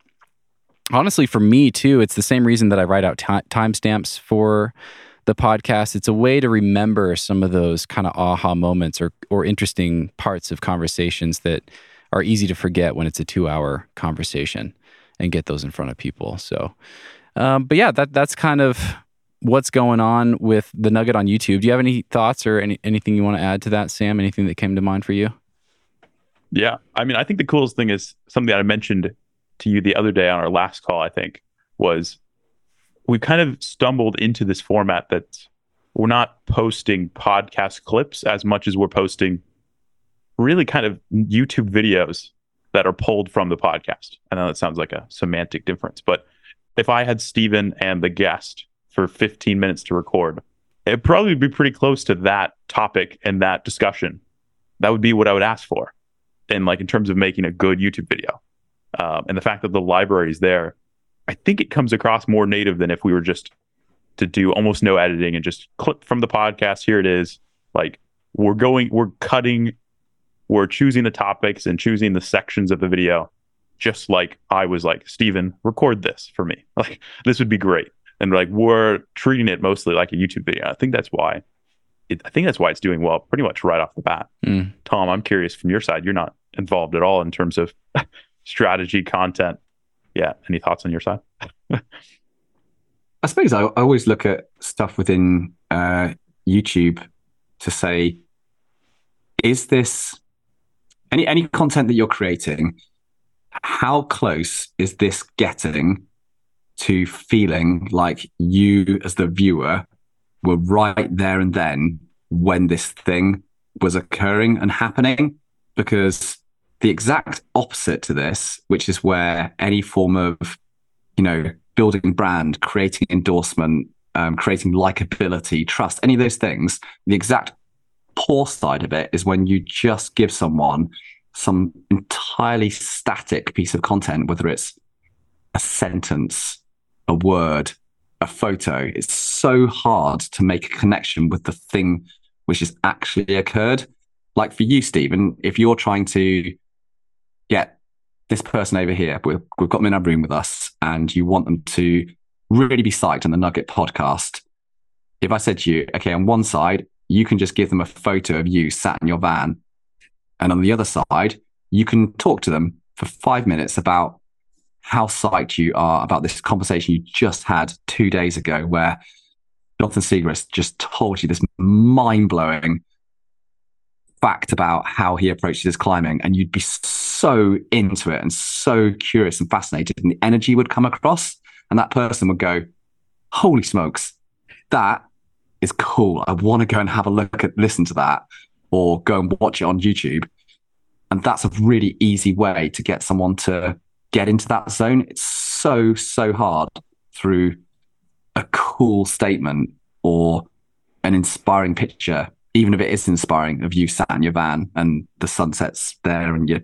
Honestly, for me too, it's the same reason that I write out t- timestamps for the podcast. It's a way to remember some of those kind of aha moments or or interesting parts of conversations that are easy to forget when it's a two hour conversation, and get those in front of people. So um, but yeah, that that's kind of what's going on with the Nugget on YouTube. Do you have any thoughts or any, anything you want to add to that, Sam? Anything that came to mind for you? Yeah, I mean, I think the coolest thing is something that I mentioned to you the other day on our last call. I think was we kind of stumbled into this format that we're not posting podcast clips as much as we're posting really kind of YouTube videos that are pulled from the podcast. I know that sounds like a semantic difference, but if I had Steven and the guest for 15 minutes to record, it'd probably be pretty close to that topic and that discussion. That would be what I would ask for. And like in terms of making a good YouTube video. Um, and the fact that the library is there, I think it comes across more native than if we were just to do almost no editing and just clip from the podcast. Here it is. Like we're going, we're cutting, we're choosing the topics and choosing the sections of the video just like I was like, Steven, record this for me. Like this would be great. And like we're treating it mostly like a YouTube video. I think that's why it, I think that's why it's doing well pretty much right off the bat. Mm. Tom, I'm curious from your side, you're not involved at all in terms of strategy, content. Yeah. Any thoughts on your side? I suppose I, I, always look at stuff within uh, YouTube to say, is this any any content that you're creating? How close is this getting to feeling like you, as the viewer, were right there and then when this thing was occurring and happening? Because the exact opposite to this, which is where any form of, you know, building brand, creating endorsement, um, creating likability, trust, any of those things, the exact poor side of it is when you just give someone some entirely static piece of content, whether it's a sentence, a word, a photo, it's so hard to make a connection with the thing which has actually occurred. Like for you, Stephen, if you're trying to get this person over here, we've, we've got them in our room with us, and you want them to really be psyched on the Nugget podcast. If I said to you, okay, on one side, you can just give them a photo of you sat in your van and on the other side, you can talk to them for five minutes about how psyched you are about this conversation you just had two days ago, where Jonathan Siegrist just told you this mind blowing fact about how he approaches his climbing. And you'd be so into it and so curious and fascinated, and the energy would come across. And that person would go, Holy smokes, that is cool. I want to go and have a look at, listen to that or go and watch it on YouTube. And that's a really easy way to get someone to get into that zone. It's so, so hard through a cool statement or an inspiring picture, even if it is inspiring of you sat in your van and the sunset's there and you're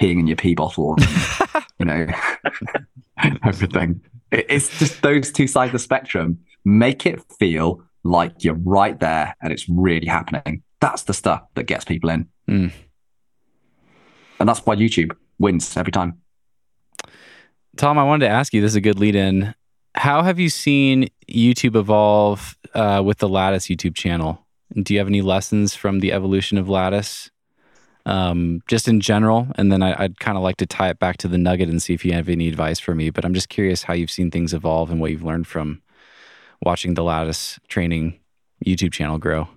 peeing in your pee bottle, and, you know, everything. It's just those two sides of the spectrum. Make it feel like you're right there and it's really happening. That's the stuff that gets people in. Mm. And that's why YouTube wins every time. Tom, I wanted to ask you this is a good lead in. How have you seen YouTube evolve uh, with the Lattice YouTube channel? Do you have any lessons from the evolution of Lattice? Um, just in general, and then I, would kind of like to tie it back to the Nugget and see if you have any advice for me. But I'm just curious how you've seen things evolve and what you've learned from watching the Lattice training YouTube channel grow.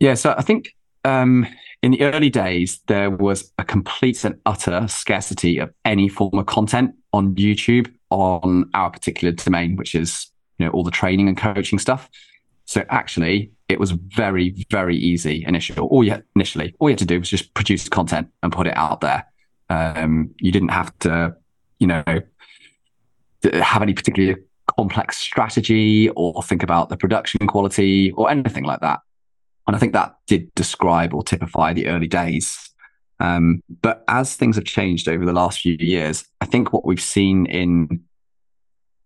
Yeah, so I think um, in the early days, there was a complete and utter scarcity of any form of content on YouTube on our particular domain, which is you know all the training and coaching stuff. So actually, it was very, very easy initially. All you initially, all you had to do was just produce content and put it out there. Um, you didn't have to, you know, have any particular complex strategy or think about the production quality or anything like that. And I think that did describe or typify the early days. Um, but as things have changed over the last few years, I think what we've seen in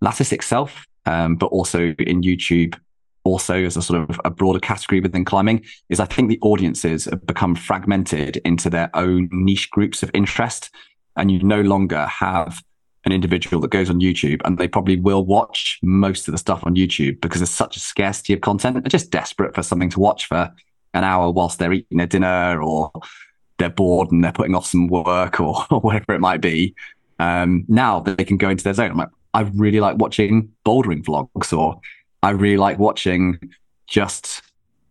Lattice itself, um, but also in YouTube, also as a sort of a broader category within climbing, is I think the audiences have become fragmented into their own niche groups of interest. And you no longer have an individual that goes on YouTube and they probably will watch most of the stuff on YouTube because there's such a scarcity of content. They're just desperate for something to watch for an hour whilst they're eating their dinner or they're bored and they're putting off some work or, or whatever it might be. Um, now they can go into their zone. I'm like, I really like watching bouldering vlogs or I really like watching just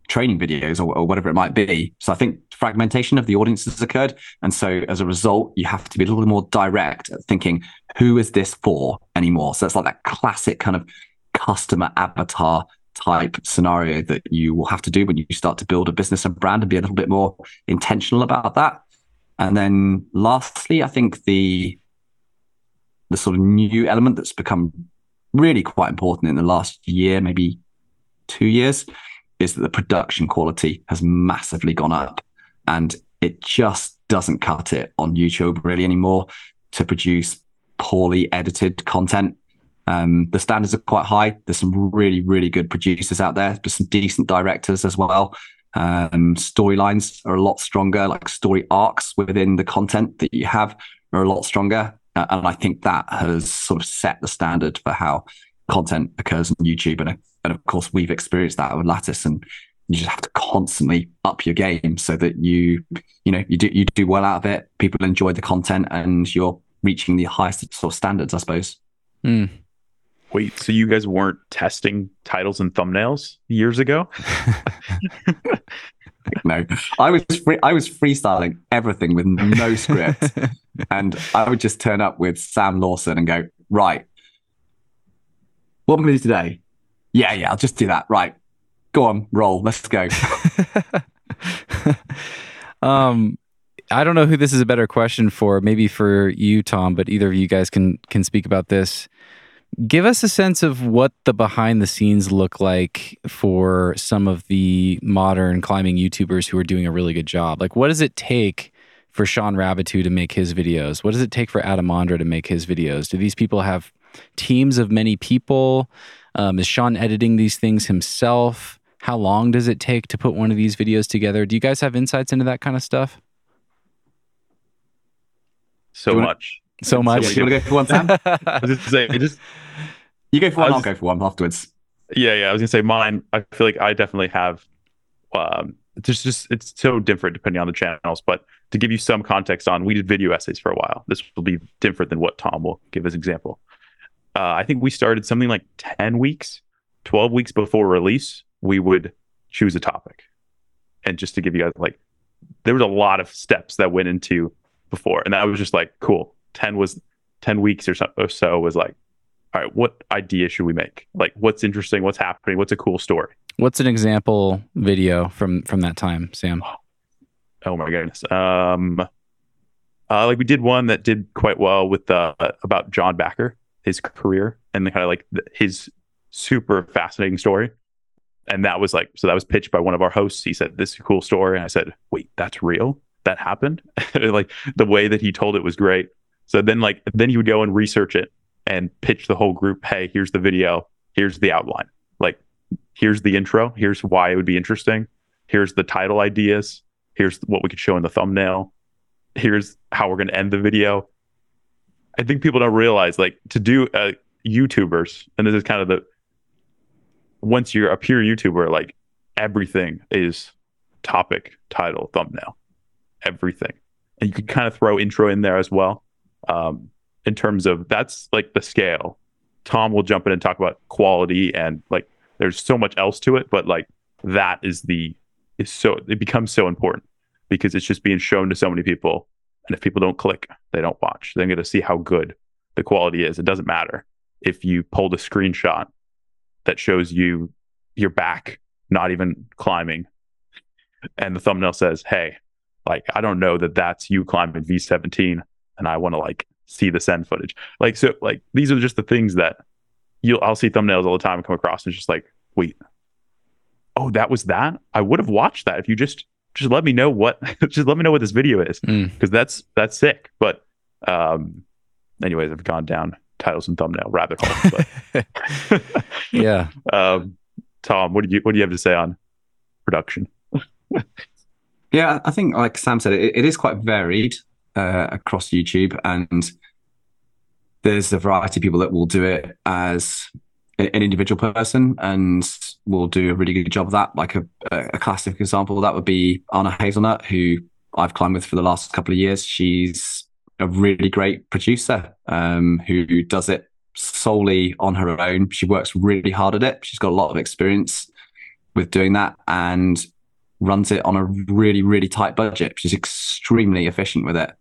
training videos or, or, whatever it might be. So I think fragmentation of the audience has occurred. And so as a result, you have to be a little more direct at thinking, who is this for anymore? So it's like that classic kind of customer avatar type scenario that you will have to do when you start to build a business and brand and be a little bit more intentional about that. And then lastly, I think the the sort of new element that's become really quite important in the last year, maybe two years, is that the production quality has massively gone up and it just doesn't cut it on YouTube really anymore to produce poorly edited content. Um, the standards are quite high. There's some really, really good producers out there, but some decent directors as well. Um, storylines are a lot stronger, like story arcs within the content that you have are a lot stronger. Uh, and I think that has sort of set the standard for how content occurs on YouTube. And, and of course, we've experienced that with Lattice, and you just have to constantly up your game so that you, you know, you do you do well out of it. People enjoy the content, and you're reaching the highest sort of standards, I suppose. Mm. Wait, so you guys weren't testing titles and thumbnails years ago? no, I was free, I was freestyling everything with no script, and I would just turn up with Sam Lawson and go, right, what am I going to do today? Yeah, yeah, I'll just do that. Right, go on, roll, let's go. um, I don't know who this is a better question for. Maybe for you, Tom, but either of you guys can can speak about this. Give us a sense of what the behind the scenes look like for some of the modern climbing YouTubers who are doing a really good job. Like, what does it take for Shawn Raboutou to make his videos? What does it take for Adam Ondra to make his videos? Do these people have teams of many people? Um, is Shawn editing these things himself? How long does it take to put one of these videos together? Do you guys have insights into that kind of stuff? So wanna, much. So much. you want to go for one, Sam? I was just saying, just you go for one. was, I'll go for one afterwards. Yeah, yeah. I was gonna say mine. I feel like I definitely have. Um, just just it's so different depending on the channels. But to give you some context on, we did video essays for a while. This will be different than what Tom will give as example. Uh, I think we started something like ten weeks, twelve weeks before release. We would choose a topic, and just to give you guys like, there was a lot of steps that went into before, and that was just like cool. Ten was ten weeks or so, or so was like, all right, what idea should we make? Like, what's interesting? What's happening? What's a cool story? What's an example video from from that time, Sam? oh my goodness. Um, uh, like we did one that did quite well with uh, about John Bachar, his career, and the kind of like the, his super fascinating story. And that was like, so that was pitched by one of our hosts. He said, "This is a cool story," and I said, "Wait, that's real? That happened?" like the way that he told it was great. So then, like, then he would go and research it and pitch the whole group. Hey, here's the video. Here's the outline. Like, here's the intro. Here's why it would be interesting. Here's the title ideas. Here's what we could show in the thumbnail. Here's how we're going to end the video. I think people don't realize, like, to do uh, YouTubers, and this is kind of the once you're a pure YouTuber, like everything is topic, title, thumbnail, everything. And you can kind of throw intro in there as well. Um, in terms of that's like the scale. Tom will jump in and talk about quality and like there's so much else to it, but like that is the is so it becomes so important because it's just being shown to so many people. And if people don't click, they don't watch. They're to see how good the quality is. It doesn't matter if you pulled a screenshot that shows you your back not even climbing. And the thumbnail says hey like i don't know that that's you climbing v17 and i want to like see the send footage. Like so like these are just the things that you'll i'll see thumbnails all the time come across and it's just like wait. Oh that was that? I would have watched that if you just just let me know what just let me know what this video is. Because mm. that's that's sick. But um anyways i've gone down titles and thumbnail rabbit hole. But yeah. Um, Tom, what do you what do you have to say on production? yeah, I think like Sam said, it, it is quite varied uh, across YouTube, and there's a variety of people that will do it as an individual person and will do a really good job of that. Like a, a classic example, that would be Anna Hazelnutt, who I've climbed with for the last couple of years. She's a really great producer um, who does it solely on her own. She works really hard at it. She's got a lot of experience with doing that and runs it on a really, really tight budget. She's extremely efficient with it.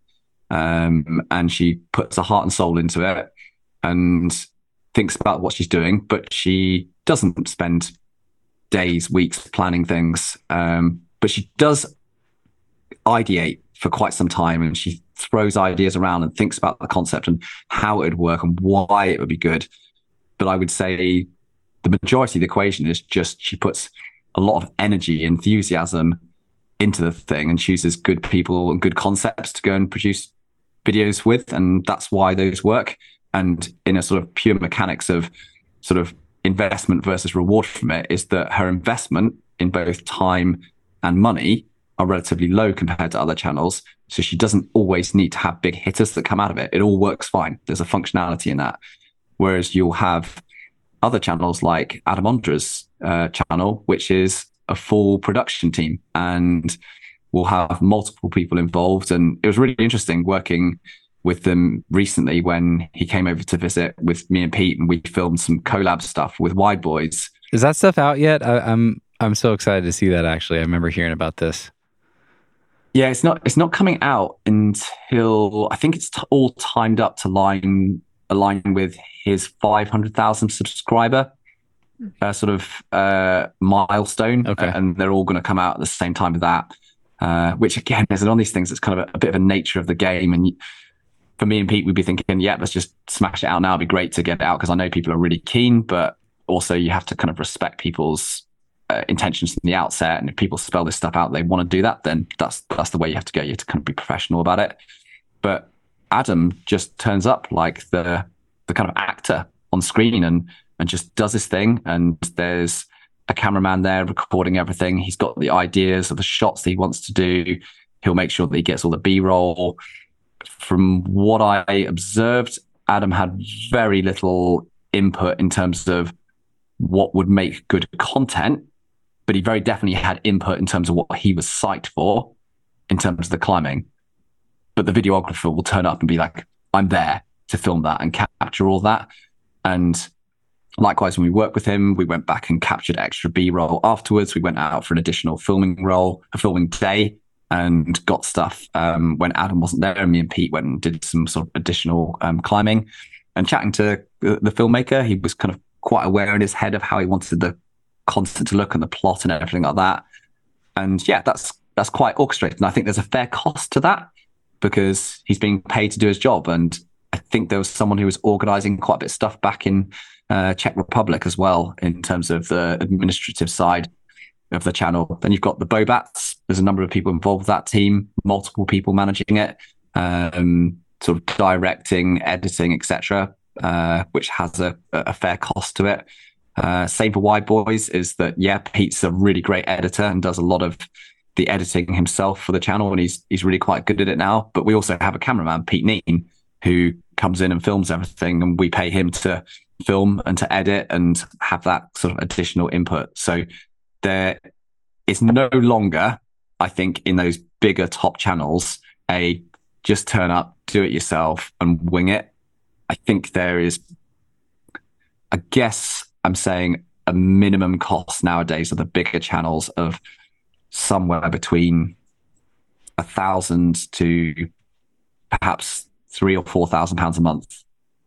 Um, and she puts her heart and soul into it and thinks about what she's doing, but she doesn't spend days, weeks planning things. Um, but she does ideate for quite some time and she throws ideas around and thinks about the concept and how it would work and why it would be good. But I would say the majority of the equation is just she puts a lot of energy, enthusiasm into the thing and chooses good people and good concepts to go and produce videos with. And that's why those work. And in a sort of pure mechanics of sort of investment versus reward from it is that her investment in both time and money are relatively low compared to other channels. So she doesn't always need to have big hitters that come out of it. It all works fine. There's a functionality in that. Whereas you'll have other channels like Adam Ondra's uh, channel, which is a full production team and will have multiple people involved. And it was really interesting working with them recently when he came over to visit with me and Pete and we filmed some collab stuff with Wide Boys. Is that stuff out yet? I, I'm I'm so excited to see that actually. I remember hearing about this. Yeah, it's not it's not coming out until I think it's t- all timed up to line align with his five hundred thousand subscriber uh, sort of uh, milestone. Okay, and they're all going to come out at the same time as that. Uh, which again is on these things. It's kind of a, a, bit of a nature of the game, and for me and Pete, we'd be thinking, yeah, let's just smash it out now. It'd be great to get it out because I know people are really keen, but also you have to kind of respect people's uh, intentions from the outset. And if people spell this stuff out, they want to do that, then that's that's the way you have to go. You have to kind of be professional about it. But Adam just turns up like the the kind of actor on screen and and just does his thing. And there's a cameraman there recording everything. He's got the ideas of the shots that he wants to do. He'll make sure that he gets all the B roll. From what I observed, Adam had very little input in terms of what would make good content but he very definitely had input in terms of what he was psyched for in terms of the climbing. But the videographer will turn up and be like, I'm there to film that and capture all that. And likewise, when we worked with him, we went back and captured extra B roll afterwards. We went out for an additional filming role, a filming day, and got stuff um, when Adam wasn't there. And me and Pete went and did some sort of additional um, climbing and chatting to the, the filmmaker. He was kind of quite aware in his head of how he wanted the content to look and the plot and everything like that. And yeah, that's that's quite orchestrated. And I think there's a fair cost to that because he's being paid to do his job. And I think there was someone who was organizing quite a bit of stuff back in uh, Czech Republic as well in terms of the administrative side of the channel. Then you've got the Bobats. There's a number of people involved with that team, multiple people managing it, um, sort of directing, editing, etc., uh, which has a, a, fair cost to it. Uh, for Wide Boys is that yeah, Pete's a really great editor and does a lot of the editing himself for the channel, and he's he's really quite good at it now. But we also have a cameraman, Pete Neen, who comes in and films everything, and we pay him to film and to edit and have that sort of additional input. So there is no longer, I think, in those bigger top channels, a just turn up, do it yourself, and wing it. I think there is, I guess I'm saying a minimum cost nowadays of the bigger channels of somewhere between a thousand to perhaps three or four thousand pounds a month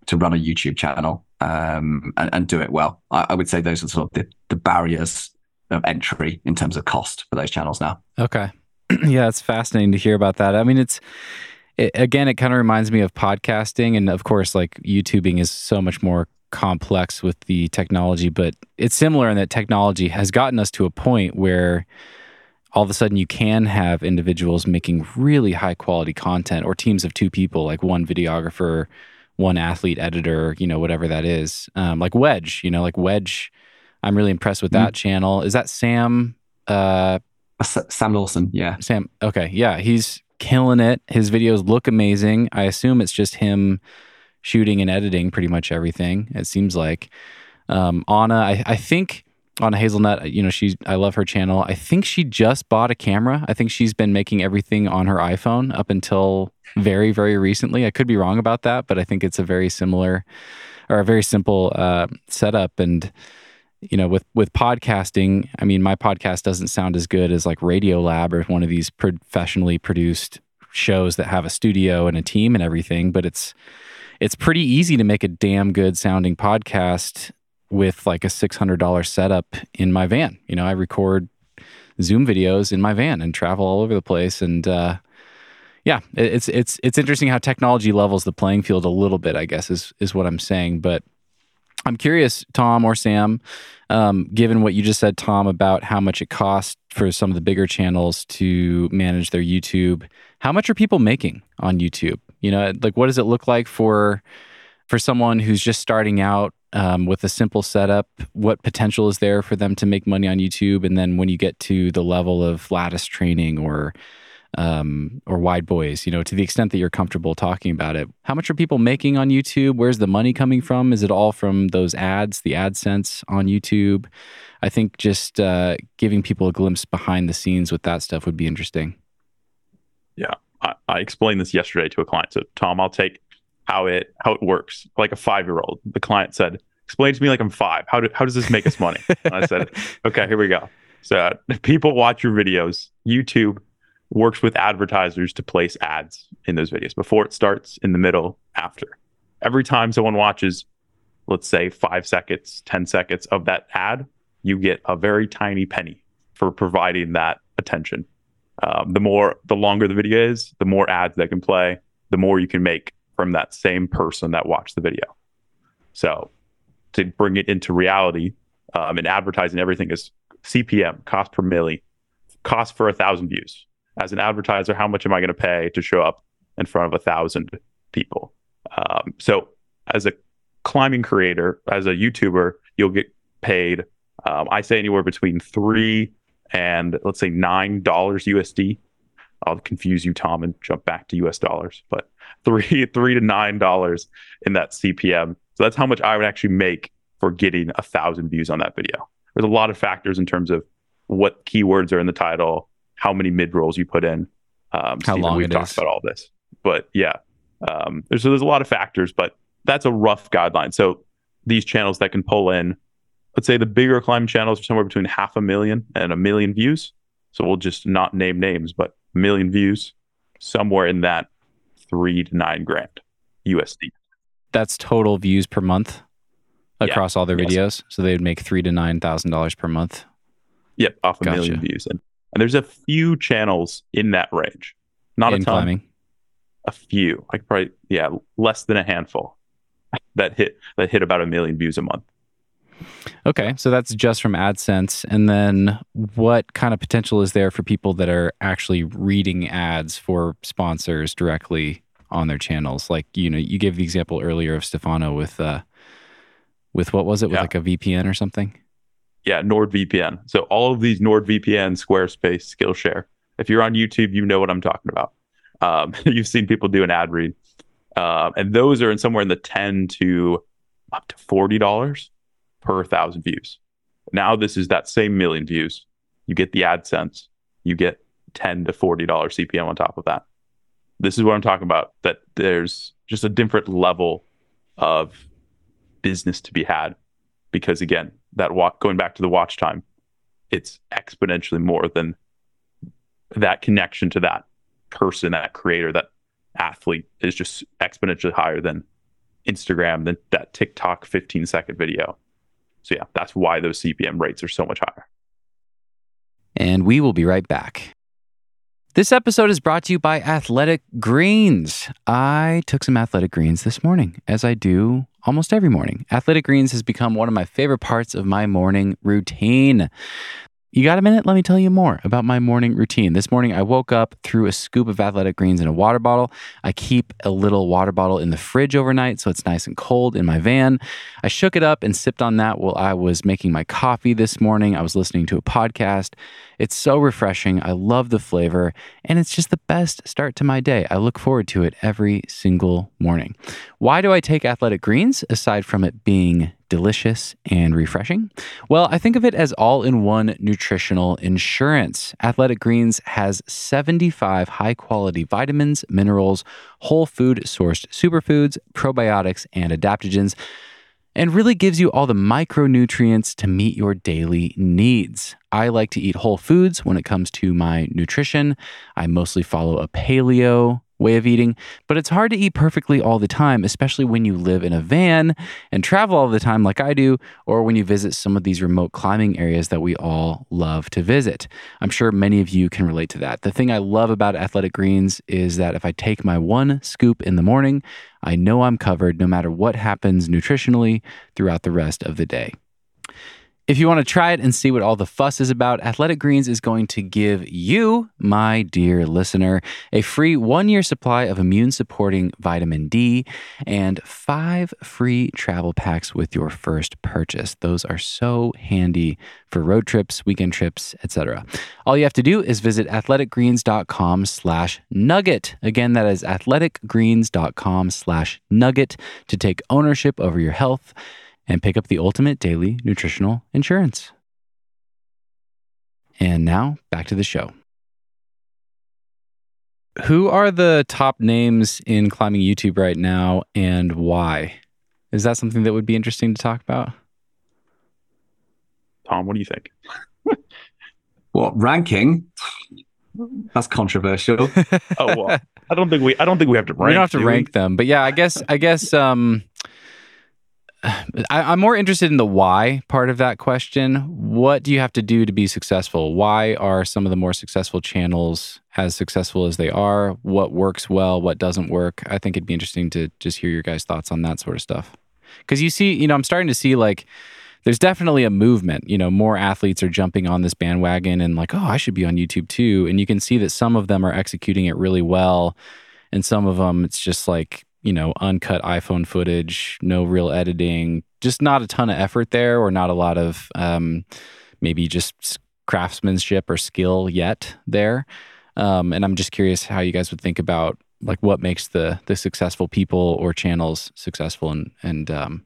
to run a YouTube channel um, and, and, do it well. I, I, would say those are sort of the, the barriers of entry in terms of cost for those channels now. Okay. yeah, it's fascinating to hear about that. I mean, it's it, again, it kind of reminds me of podcasting, and of course, like YouTubing is so much more complex with the technology, but it's similar in that technology has gotten us to a point where all of a sudden you can have individuals making really high quality content or teams of two people, like one videographer, one athlete editor, you know, whatever that is. Um, like Wedge, you know, like Wedge I'm really impressed with that mm. channel. Is that Sam? Uh, Sam Lawson, yeah. Sam. Okay, yeah, he's killing it. His videos look amazing. I assume it's just him shooting and editing pretty much everything. It seems like um, Anna. I, I think Anna Hazelnutt. You know, she's. I love her channel. I think she just bought a camera. I think she's been making everything on her iPhone up until very, very recently. I could be wrong about that, but I think it's a very similar or a very simple uh, setup and you know with with podcasting i mean my podcast doesn't sound as good as like Radiolab or one of these professionally produced shows that have a studio and a team and everything but it's it's pretty easy to make a damn good sounding podcast with like a $600 setup in my van you know i record zoom videos in my van and travel all over the place and uh, yeah it's it's it's interesting how technology levels the playing field a little bit i guess is is what i'm saying but I'm curious, Tom or Sam, um, given what you just said, Tom, about how much it costs for some of the bigger channels to manage their YouTube. How much are people making on YouTube? You know, like what does it look like for for someone who's just starting out um, with a simple setup? What potential is there for them to make money on YouTube? And then when you get to the level of lattice training or um, or wide boys, you know, to the extent that you're comfortable talking about it. How much are people making on YouTube? Where's the money coming from? Is it all from those ads, the AdSense on YouTube? I think just uh, giving people a glimpse behind the scenes with that stuff would be interesting. Yeah, I, I explained this yesterday to a client. So, Tom, I'll take how it how it works. Like a five year old, the client said, "Explain to me like I'm five. How do, how does this make us money?" and I said, "Okay, here we go." So, uh, people watch your videos. YouTube works with advertisers to place ads in those videos before it starts, in the middle, after. Every time someone watches, let's say five seconds, 10 seconds of that ad, you get a very tiny penny for providing that attention. Um, the more, the longer the video is, the more ads that can play, the more you can make from that same person that watched the video. So to bring it into reality, um, in advertising, everything is CPM, cost per mille, cost for a thousand views as an advertiser, how much am I going to pay to show up in front of a thousand people? Um, so, as a climbing creator, as a YouTuber, you'll get paid. Um, I say anywhere between three and let's say nine dollars USD. I'll confuse you, Tom, and jump back to US dollars, but three three to nine dollars in that CPM. So that's how much I would actually make for getting a thousand views on that video. There's a lot of factors in terms of what keywords are in the title, how many mid rolls you put in. Um, how long we've talked is. about all this, but yeah, um, there's so there's a lot of factors, but that's a rough guideline. So these channels that can pull in, let's say the bigger climb channels are somewhere between half a million and a million views. So we'll just not name names, but a million views, somewhere in that three to nine grand USD. That's total views per month across yeah. all their videos. Yes. So they would make three to nine thousand dollars per month. Yep, off a gotcha. million views. And And there's a few channels in that range. Not in a ton, climbing. a few. Like probably yeah, less than a handful that hit that hit about a million views a month. Okay, so that's just from AdSense. And then what kind of potential is there for people that are actually reading ads for sponsors directly on their channels? Like, you know, you gave the example earlier of Stefano with uh with what was it? With Yeah. like a VPN or something? Yeah, NordVPN. So all of these NordVPN, Squarespace, Skillshare. If you're on YouTube, you know what I'm talking about. Um, you've seen people do an ad read, um, and those are in somewhere in the ten to up to forty dollars per thousand views. Now this is that same million views. You get the AdSense. You get ten to forty dollars CPM on top of that. This is what I'm talking about. That there's just a different level of business to be had because again that walk going back to the watch time it's exponentially more than that connection to that person that creator that athlete is just exponentially higher than instagram than that tiktok 15 second video so yeah that's why those cpm rates are so much higher And we will be right back. This episode is brought to you by Athletic Greens. I took some Athletic Greens this morning, as I do almost every morning. Athletic Greens has become one of my favorite parts of my morning routine. You got a minute? Let me tell you more about my morning routine. This morning, I woke up, threw a scoop of athletic greens in a water bottle. I keep a little water bottle in the fridge overnight so it's nice and cold in my van. I shook it up and sipped on that while I was making my coffee this morning. I was listening to a podcast. It's so refreshing. I love the flavor, and it's just the best start to my day. I look forward to it every single morning. Why do I take athletic greens aside from it being delicious and refreshing? Well, I think of it as all in one nutritional insurance. Athletic Greens has 75 high quality vitamins, minerals, whole food sourced superfoods, probiotics, and adaptogens and really gives you all the micronutrients to meet your daily needs. I like to eat whole foods when it comes to my nutrition. I mostly follow a paleo way of eating, but it's hard to eat perfectly all the time, especially when you live in a van and travel all the time like I do, or when you visit some of these remote climbing areas that we all love to visit. I'm sure many of you can relate to that. The thing I love about Athletic Greens is that if I take my one scoop in the morning, I know I'm covered no matter what happens nutritionally throughout the rest of the day. If you want to try it and see what all the fuss is about, Athletic Greens is going to give you, my dear listener, a free one year supply of immune supporting vitamin D and five free travel packs with your first purchase. Those are so handy for road trips, weekend trips, etc. All you have to do is visit athleticgreens.com slash nugget. Again, that is athleticgreens.com slash nugget to take ownership over your health and pick up the ultimate daily nutritional insurance. And now back to the show. Who are the top names in climbing YouTube right now and why? Is that something that would be interesting to talk about? tom what do you think What ranking? That's controversial. oh well i don't think we i don't think we have to rank we don't have to do we? rank them, but yeah, I guess I guess um, I, I'm more interested in the why part of that question. What do you have to do to be successful? Why are some of the more successful channels as successful as they are? What works well? What doesn't work? I think it'd be interesting to just hear your guys' thoughts on that sort of stuff. Because you see, you know, I'm starting to see like there's definitely a movement. You know, more athletes are jumping on this bandwagon and like, oh, I should be on YouTube too. And you can see that some of them are executing it really well, and some of them it's just like you know uncut iPhone footage, no real editing, just not a ton of effort there, or not a lot of um, maybe just craftsmanship or skill yet there. Um, and I'm just curious how you guys would think about like what makes the the successful people or channels successful and and um,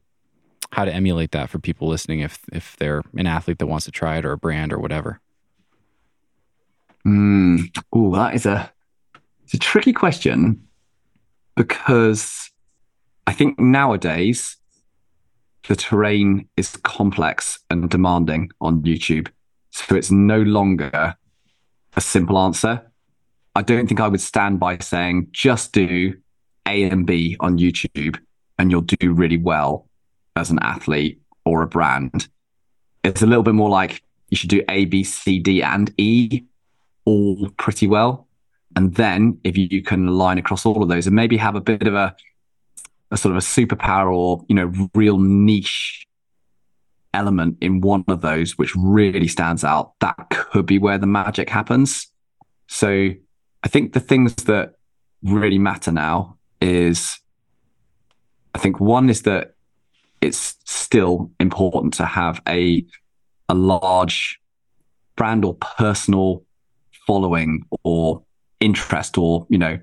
how to emulate that for people listening if if they're an athlete that wants to try it or a brand or whatever. Hmm. Oh, that is a it's a tricky question because I think nowadays the terrain is complex and demanding on YouTube. So it's no longer a simple answer. I don't think I would stand by saying just do A and B on YouTube and you'll do really well as an athlete or a brand. It's a little bit more like you should do A, B, C, D, and E all pretty well. And then if you, you can align across all of those and maybe have a bit of a, a sort of a superpower or, you know, real niche element in one of those, which really stands out, that could be where the magic happens. So I think the things that really matter now is I think one is that it's still important to have a a large brand or personal following or interest or you know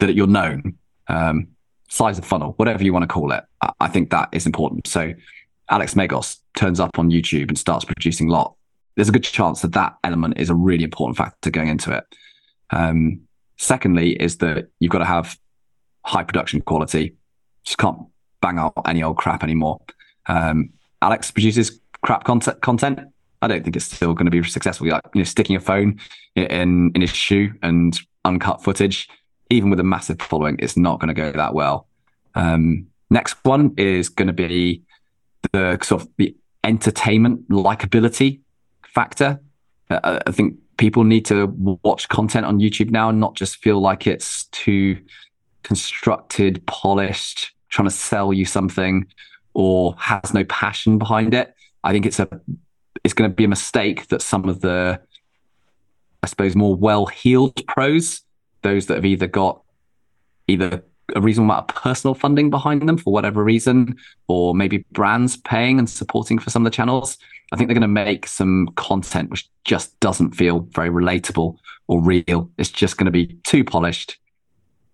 that you're known um, size of funnel whatever you want to call it I, I think that is important. So alex megos turns up on youtube and starts producing a lot. There's a good chance that that element is a really important factor going into it. Um, secondly is that you've got to have high production quality. Just can't bang out any old crap anymore. Um, alex produces crap content content. I don't think it's still going to be successful. Like you know, sticking a phone in in his shoe and uncut footage, even with a massive following, it's not going to go that well. Um, next one is going to be the sort of the entertainment likability factor. Uh, I think people need to watch content on YouTube now and not just feel like it's too constructed, polished, trying to sell you something or has no passion behind it. I think it's a it's going to be a mistake that some of the, I suppose, more well-heeled pros, those that have either got either a reasonable amount of personal funding behind them for whatever reason, or maybe brands paying and supporting for some of the channels. I think they're going to make some content which just doesn't feel very relatable or real. It's just going to be too polished.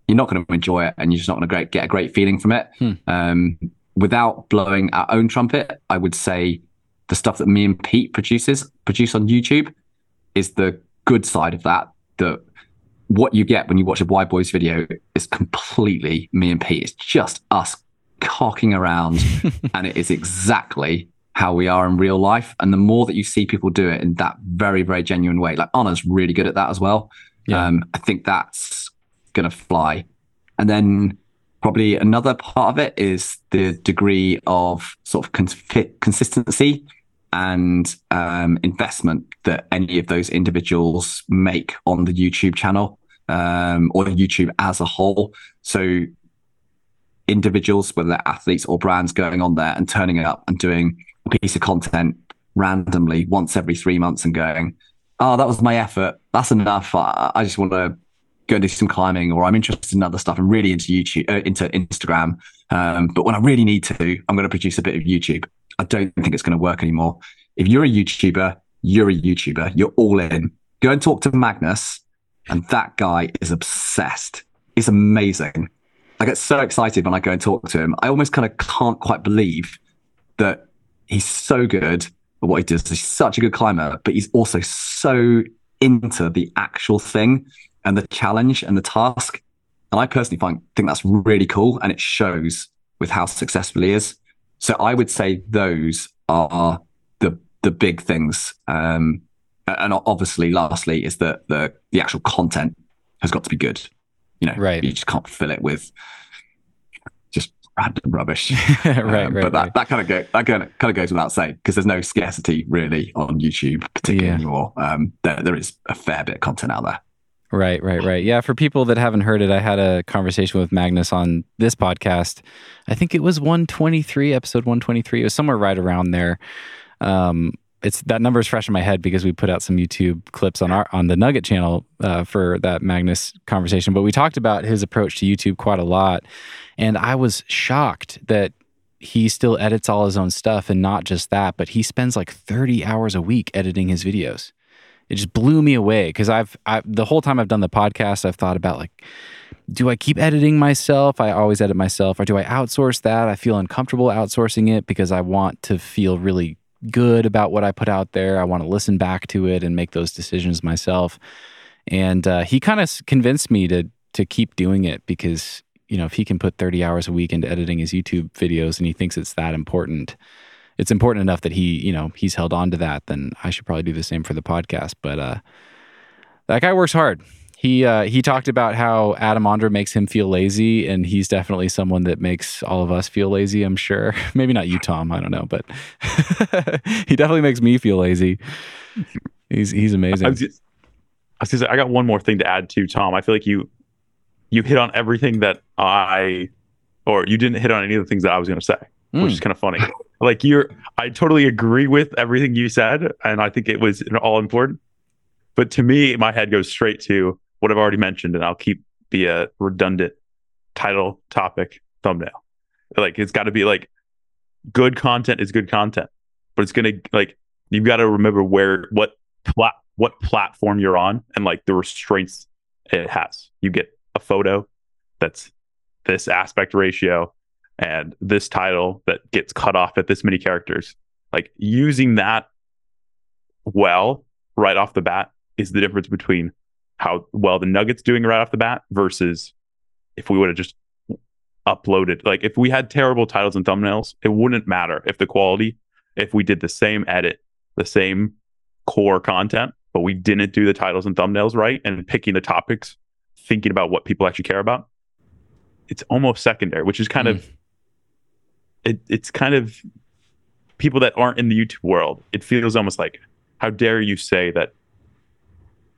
You're not going to enjoy it, and you're just not going to get a great feeling from it. Hmm. Um, without blowing our own trumpet, I would say the stuff that me and Pete produces produce on YouTube is the good side of that. That what you get when you watch a Wide Boys video is completely me and Pete. It's just us cocking around, and it is exactly how we are in real life. And the more that you see people do it in that very, very genuine way, like Anna's really good at that as well. Yeah. Um, I think that's going to fly. And then probably another part of it is the degree of sort of cons- consistency and um, investment that any of those individuals make on the YouTube channel um, or YouTube as a whole. So, individuals, whether they're athletes or brands, going on there and turning it up and doing a piece of content randomly once every three months and going, "Oh, that was my effort. That's enough. I, I just want to." Go do some climbing, or I'm interested in other stuff. I'm really into YouTube, uh, into Instagram. Um, but when I really need to, I'm going to produce a bit of YouTube. I don't think it's going to work anymore. If you're a YouTuber, you're a YouTuber. You're all in. Go and talk to Magnus, and that guy is obsessed. It's amazing. I get so excited when I go and talk to him. I almost kind of can't quite believe that he's so good at what he does. He's such a good climber, but he's also so into the actual thing and the challenge and the task. And I personally find think that's really cool, and it shows with how successful he is. So I would say those are the the big things. Um, and obviously, lastly, is that the the actual content has got to be good. You know, right? You just can't fill it with just random rubbish. right, um, right. But that, right. that kind of go that kind of, kind of goes without saying because there's no scarcity really on YouTube, particularly yeah. anymore. Um, there there is a fair bit of content out there. Right, right, right. Yeah, for people that haven't heard it, I had a conversation with Magnus on this podcast. I think it was 123, episode 123. It was somewhere right around there. Um, it's that number is fresh in my head because we put out some YouTube clips on our on the Nugget channel uh, for that Magnus conversation. But we talked about his approach to YouTube quite a lot, and I was shocked that he still edits all his own stuff, and not just that, but he spends like 30 hours a week editing his videos it just blew me away because I've I, the whole time I've done the podcast, I've thought about like, do I keep editing myself? I always edit myself, or do I outsource that? I feel uncomfortable outsourcing it because I want to feel really good about what I put out there. I want to listen back to it and make those decisions myself. And uh, he kind of convinced me to to keep doing it because you know if he can put 30 hours a week into editing his YouTube videos and he thinks it's that important, it's important enough that he, you know, he's held on to that, then I should probably do the same for the podcast. But uh, that guy works hard. He uh, he talked about how Adam Ondra makes him feel lazy, and he's definitely someone that makes all of us feel lazy. I'm sure. Maybe not you, Tom. I don't know, but he definitely makes me feel lazy. He's he's amazing. I was, just, I was gonna I got one more thing to add to Tom. I feel like you you hit on everything that I or you didn't hit on any of the things that I was gonna say, Mm. which is kind of funny. like you're I totally agree with everything you said, and I think it was all important. But to me, my head goes straight to what I've already mentioned, and I'll keep be a redundant title, topic, thumbnail. Like it's got to be like good content is good content, but it's gonna like you've got to remember where what plat what platform you're on and like the restraints it has. You get a photo that's this aspect ratio and this title that gets cut off at this many characters. Like using that well right off the bat is the difference between how well the Nuggets doing right off the bat versus if we would have just uploaded. Like if we had terrible titles and thumbnails, it wouldn't matter if the quality, if we did the same edit, the same core content, but we didn't do the titles and thumbnails right and picking the topics, thinking about what people actually care about. It's almost secondary, which is kind Mm. of it, it's kind of people that aren't in the YouTube world. It feels almost like how dare you say that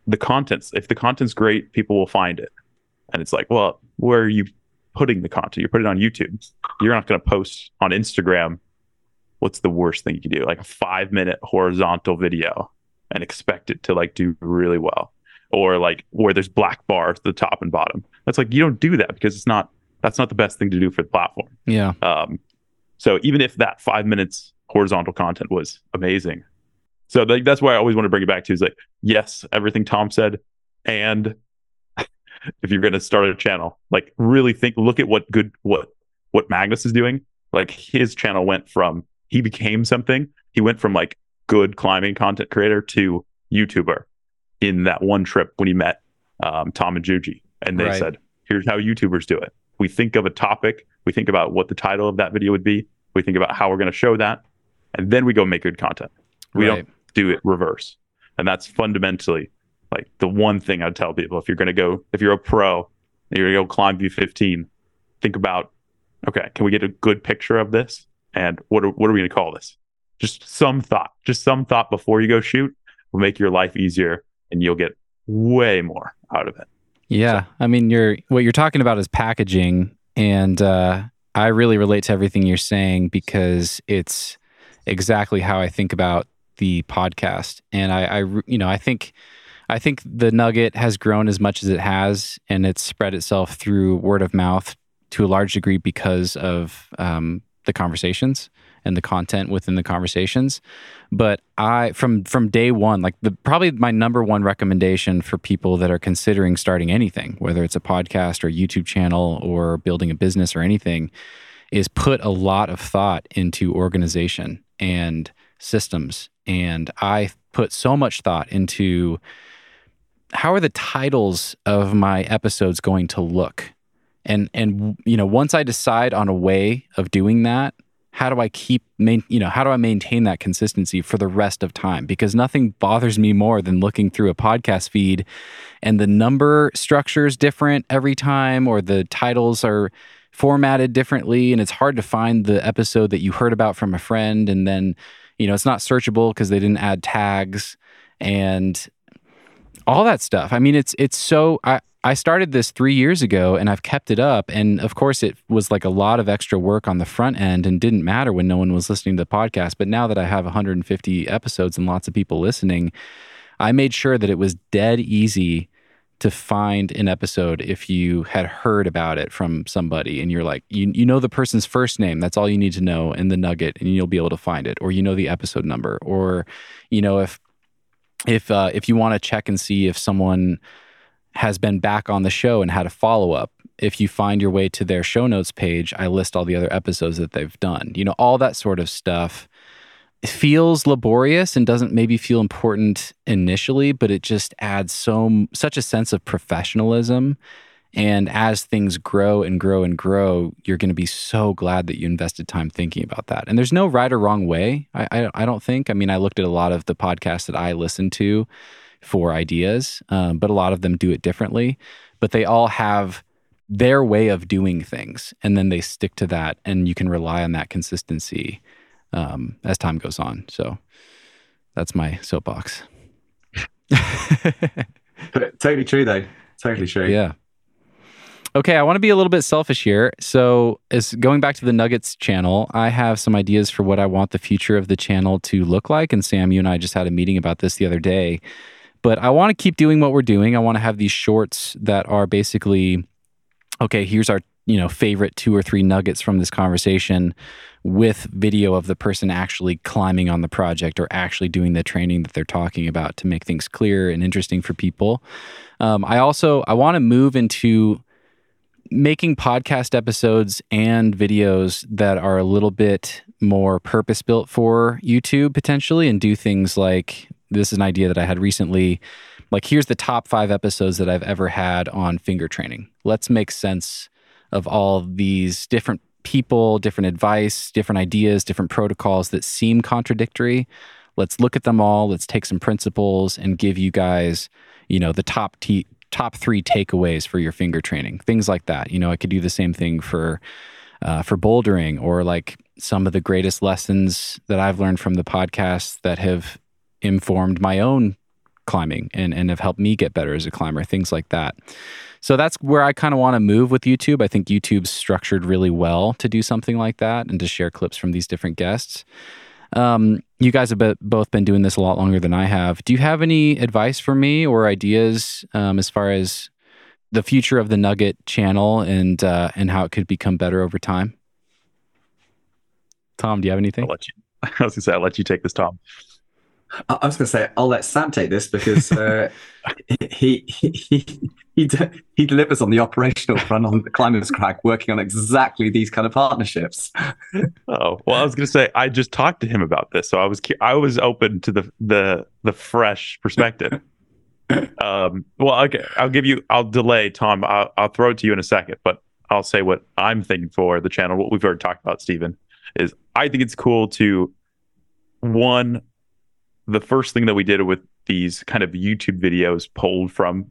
the content's if the content's great, people will find it. And it's like, well, where are you putting the content? You're putting it on YouTube. You're not going to post on Instagram. What's the worst thing you can do? Like a five minute horizontal video and expect it to like do really well. Or like where there's black bars at the top and bottom. That's like you don't do that because it's not that's not the best thing to do for the platform. Yeah. Um, so even if that five minutes horizontal content was amazing, so like that's why I always want to bring it back to is like yes, everything Tom said, and if you're going to start a channel, like really think, look at what good what what Magnus is doing. Like his channel went from he became something. He went from like good climbing content creator to YouTuber in that one trip when he met um, Tom and Juji, and they Right. said, "Here's how YouTubers do it." We think of a topic, we think about what the title of that video would be, we think about how we're going to show that, and then we go make good content. We right. don't do it reverse. And that's fundamentally like the one thing I'd tell people if you're going to go, if you're a pro and you're going to go climb V15, think about, okay, can we get a good picture of this? And what are, what are we going to call this? Just some thought, just some thought before you go shoot will make your life easier and you'll get way more out of it. Yeah, I mean, you're what you're talking about is packaging, and uh, I really relate to everything you're saying because it's exactly how I think about the podcast. And I, I, you know, I think, I think the Nugget has grown as much as it has, and it's spread itself through word of mouth to a large degree because of um, the conversations and the content within the conversations. But I, from from day one, like the probably my number one recommendation for people that are considering starting anything, whether it's a podcast or YouTube channel or building a business or anything, is put a lot of thought into organization and systems. And I put so much thought into how are the titles of my episodes going to look? And and you know, once I decide on a way of doing that, how do I keep main, you know, how do I maintain that consistency for the rest of time? Because nothing bothers me more than looking through a podcast feed and the number structure is different every time or the titles are formatted differently and it's hard to find the episode that you heard about from a friend and then you know it's not searchable because they didn't add tags and all that stuff i mean it's it's so i i started this three years ago and i've kept it up. And of course it was like a lot of extra work on the front end and didn't matter when no one was listening to the podcast. But now that i have 150 episodes and lots of people listening i made sure that it was dead easy to find an episode if you had heard about it from somebody and you're like you you know the person's first name. That's all you need to know in the nugget and you'll be able to find it. Or you know the episode number. Or you know if if uh, if you want to check and see if someone has been back on the show and had a follow up if you find your way to their show notes page I list all the other episodes that they've done you know all that sort of stuff feels laborious and doesn't maybe feel important initially, but it just adds so such a sense of professionalism. And as things grow and grow and grow, you're going to be so glad that you invested time thinking about that. And there's no right or wrong way. I, I, I don't think. I mean, I looked at a lot of the podcasts that I listen to for ideas, um, but a lot of them do it differently. But they all have their way of doing things, and then they stick to that, and you can rely on that consistency um, as time goes on. So that's my soapbox. totally true, though. Totally true. Yeah. Okay, I want to be a little bit selfish here. So, as going back to the Nuggets channel, I have some ideas for what I want the future of the channel to look like. And Sam, you and I just had a meeting about this the other day. But I want to keep doing what we're doing. I want to have these shorts that are basically, okay, here's our you know favorite two or three nuggets from this conversation with video of the person actually climbing on the project or actually doing the training that they're talking about to make things clear and interesting for people um, i also i want to move into making podcast episodes and videos that are a little bit more purpose built for YouTube potentially and do things like this is an idea that I had recently. Like, here's the top five episodes that I've ever had on finger training. Let's make sense of all these different people, different advice, different ideas, different protocols that seem contradictory. Let's look at them all. Let's take some principles and give you guys, you know, the top t- top three takeaways for your finger training, things like that. You know, I could do the same thing for uh, for bouldering or like some of the greatest lessons that I've learned from the podcast that have informed my own climbing and, and have helped me get better as a climber, things like that. So that's where I kind of want to move with YouTube. I think YouTube's structured really well to do something like that and to share clips from these different guests. Um, you guys have both been doing this a lot longer than I have. Do you have any advice for me or ideas um, as far as the future of the Nugget channel and uh, and how it could become better over time? Tom, do you have anything? You, I was gonna say I'll let you take this, Tom. I was going to say I'll let Sam take this because uh, he, he he he he delivers on the operational front on the Climbers crack, working on exactly these kind of partnerships. Oh well, I was going to say I just talked to him about this, so I was I was open to the the the fresh perspective. um, well, okay, I'll give you. I'll delay Tom. I'll, I'll throw it to you in a second, but I'll say what I'm thinking for the channel. What we've already talked about, Steven, is I think it's cool to one the first thing that we did with these kind of YouTube videos pulled from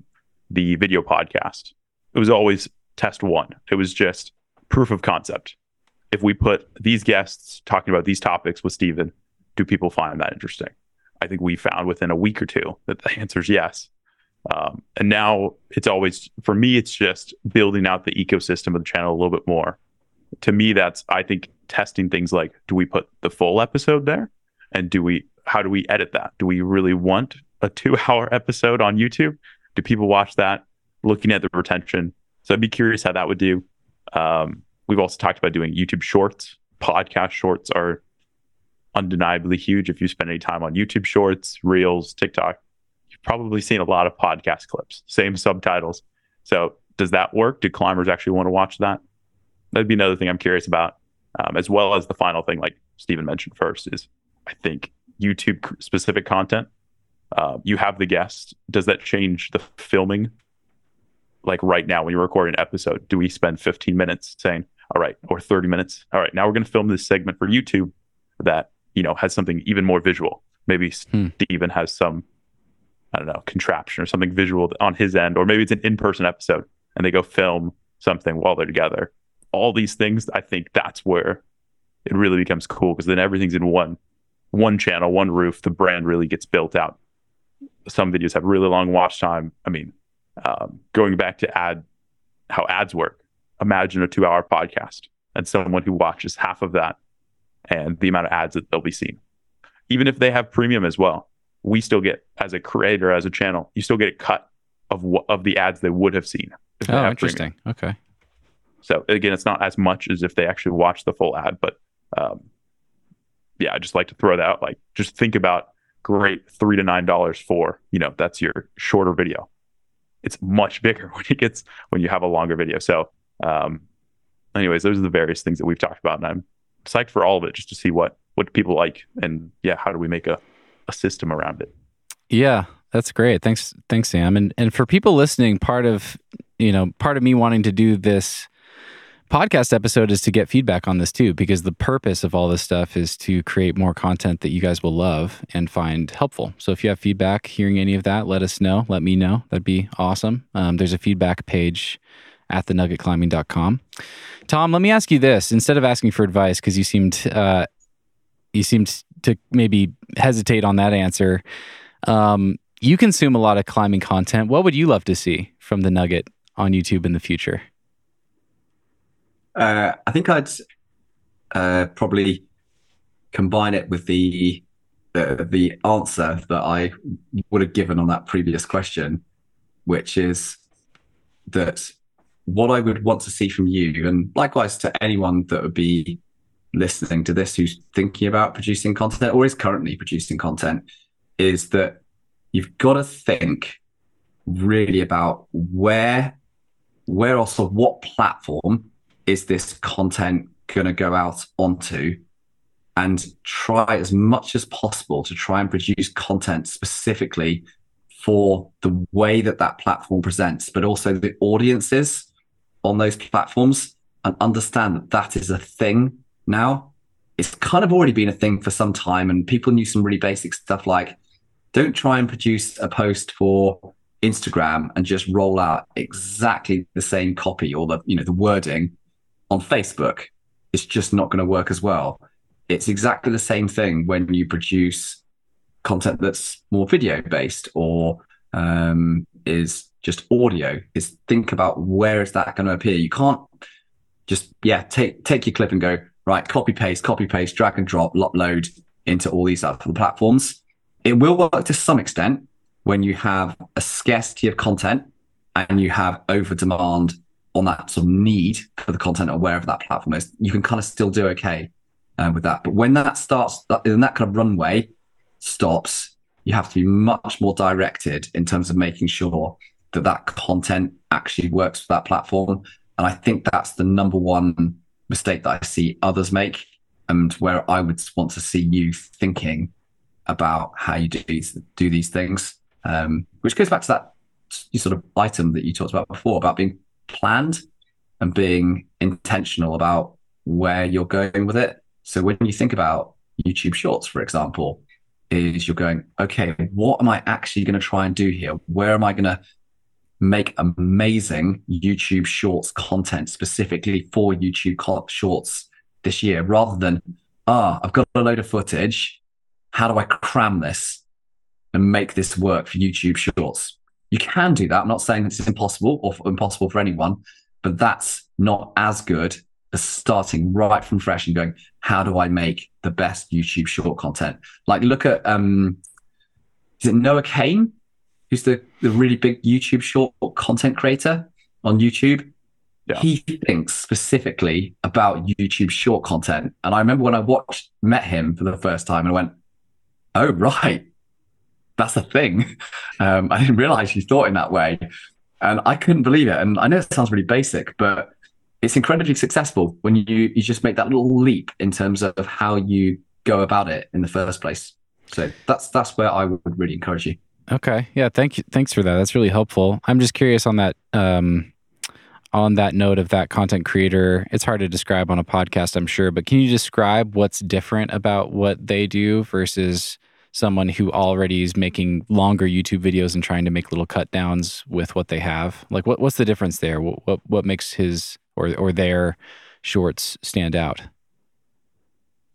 the video podcast, it was always test one. It was just proof of concept. If we put these guests talking about these topics with Steven, do people find that interesting? I think we found within a week or two that the answer is yes. Um, and now it's always, for me, it's just building out the ecosystem of the channel a little bit more. To me, that's, I think, testing things like do we put the full episode there? And do we how do we edit that? Do we really want a two hour episode on YouTube? Do people watch that? Looking at the retention. So I'd be curious how that would do. Um, we've also talked about doing YouTube shorts. Podcast shorts are undeniably huge. If you spend any time on YouTube shorts, Reels, TikTok, you've probably seen a lot of podcast clips, same subtitles. So does that work? Do climbers actually want to watch that? That'd be another thing I'm curious about. Um, as well as the final thing, like Steven mentioned first, is I think YouTube specific content. Uh, you have the guest. Does that change the filming? Like right now, when you're recording an episode, do we spend 15 minutes saying, all right, or 30 minutes? All right, now we're going to film this segment for YouTube that, you know, has something even more visual. Maybe hmm. Steven has some, I don't know, contraption or something visual on his end, or maybe it's an in person episode and they go film something while they're together. All these things, I think that's where it really becomes cool because then everything's in one one channel, one roof, the brand really gets built out. Some videos have really long watch time. I mean, um, going back to ad, how ads work. Imagine a two-hour podcast and someone who watches half of that, and the amount of ads that they'll be seeing. Even if they have premium as well, we still get as a creator, as a channel, you still get a cut of of the ads they would have seen. oh, interesting. Premium. Okay. So again, it's not as much as if they actually watch the full ad, but um, yeah, I just like to throw that out. Like, just think about great three to nine dollars for you know that's your shorter video. It's much bigger when it gets when you have a longer video. So, um, anyways, those are the various things that we've talked about, and I'm psyched for all of it just to see what what people like and yeah, how do we make a a system around it. Yeah, that's great. Thanks, thanks, Sam. And and for people listening, part of you know part of me wanting to do this podcast episode is to get feedback on this too, because the purpose of all this stuff is to create more content that you guys will love and find helpful. So if you have feedback, hearing any of that, let us know. Let me know. That'd be awesome. Um, there's a feedback page at thenuggetclimbing.com. Tom, let me ask you this instead of asking for advice, because you seemed uh, you seemed to maybe hesitate on that answer. Um, you consume a lot of climbing content. What would you love to see from the Nugget on YouTube in the future? Uh, I think I'd uh, probably combine it with the uh, the answer that I would have given on that previous question, which is that what I would want to see from you, and likewise to anyone that would be listening to this who's thinking about producing content or is currently producing content, is that you've got to think really about where, where also what platform is this content going to go out onto and try as much as possible to try and produce content specifically for the way that that platform presents, but also the audiences on those platforms and understand that that is a thing now. It's kind of already been a thing for some time, and people knew some really basic stuff like don't try and produce a post for Instagram and just roll out exactly the same copy or the you know the wording on Facebook. It's just not going to work as well. It's exactly the same thing when you produce content that's more video based or um, is just audio. Is think about where is that going to appear. You can't just yeah take take your clip and go right copy paste copy paste drag and drop upload into all these other platforms. It will work to some extent when you have a scarcity of content and you have over demand on that sort of need for the content or wherever that platform is. You can kind of still do okay uh, with that. But when that starts, in that kind of runway stops, you have to be much more directed in terms of making sure that that content actually works for that platform. And I think that's the number one mistake that I see others make, and where I would want to see you thinking about how you do these do these things. Um, which goes back to that sort of item that you talked about before about being planned and being intentional about where you're going with it. So when you think about YouTube Shorts, for example, is you're going, okay, what am I actually going to try and do here? Where am I going to make amazing YouTube Shorts content specifically for YouTube Shorts this year, rather than, ah, I've got a load of footage. How do I cram this and make this work for YouTube Shorts? You can do that. I'm not saying it's impossible or impossible for anyone, but that's not as good as starting right from fresh and going, how do I make the best YouTube short content? Like look at um is it Noah Kane, who's the, the really big YouTube short content creator on YouTube? Yeah. He thinks specifically about YouTube short content. And I remember when I watched met him for the first time and I went, Oh right, that's a thing. Um, I didn't realize you thought in that way. And I couldn't believe it. And I know it sounds really basic, but it's incredibly successful when you you just make that little leap in terms of how you go about it in the first place. So that's that's where I would really encourage you. Okay, yeah, thank you, thanks for that. That's really helpful. I'm just curious on that um, on that note of that content creator. It's hard to describe on a podcast, I'm sure, but can you describe what's different about what they do versus someone who already is making longer YouTube videos and trying to make little cut downs with what they have? Like, what what's the difference there? What what, what makes his or or their shorts stand out?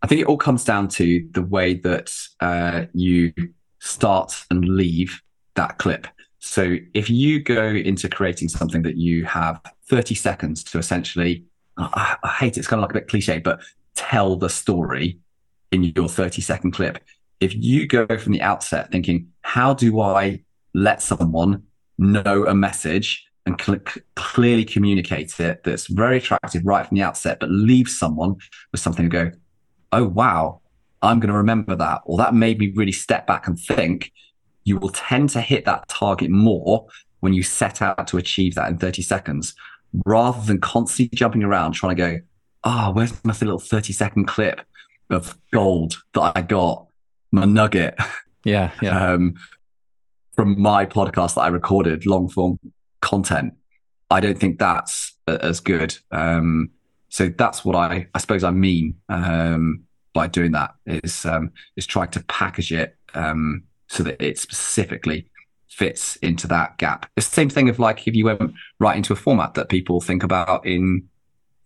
I think it all comes down to the way that uh, you start and leave that clip. So if you go into creating something that you have 30 seconds to essentially, I, I hate it, it's kind of like a bit cliche, but tell the story in your 30 second clip. If you go from the outset thinking, how do I let someone know a message and cl- clearly communicate it that's very attractive right from the outset, but leave someone with something to go, oh, wow, I'm going to remember that. Or that made me really step back and think. You will tend to hit that target more when you set out to achieve that in 30 seconds rather than constantly jumping around trying to go, oh, where's my little 30 second clip of gold that I got, my nugget? Yeah. Yeah. Um, from my podcast that I recorded, long form content. I don't think that's as good. Um, so that's what I, I suppose I mean um, by doing that is um, is trying to package it um, so that it specifically fits into that gap. It's the same thing of like if you went right into a format that people think about in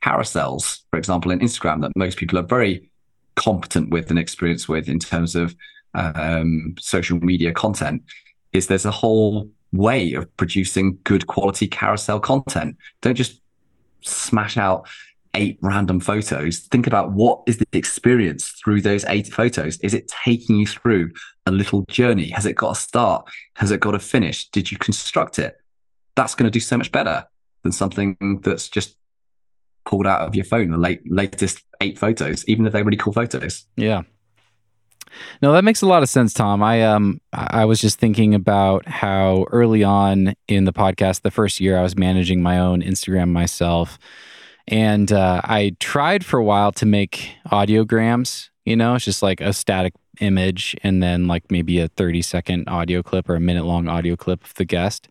carousels, for example, in Instagram, that most people are very competent with and experienced with in terms of um, social media content is there's a whole way of producing good quality carousel content. Don't just smash out eight random photos. Think about what is the experience through those eight photos? Is it taking you through a little journey? Has it got a start? Has it got a finish? Did you construct it? That's going to do so much better than something that's just pulled out of your phone, the late, latest eight photos, even if they're really cool photos. Yeah. No, that makes a lot of sense, Tom. I um I was just thinking about how early on in the podcast, the first year I was managing my own Instagram myself, and uh, I tried for a while to make audiograms. You know, it's just like a static image and then like maybe a 30 second audio clip or a minute long audio clip of the guest.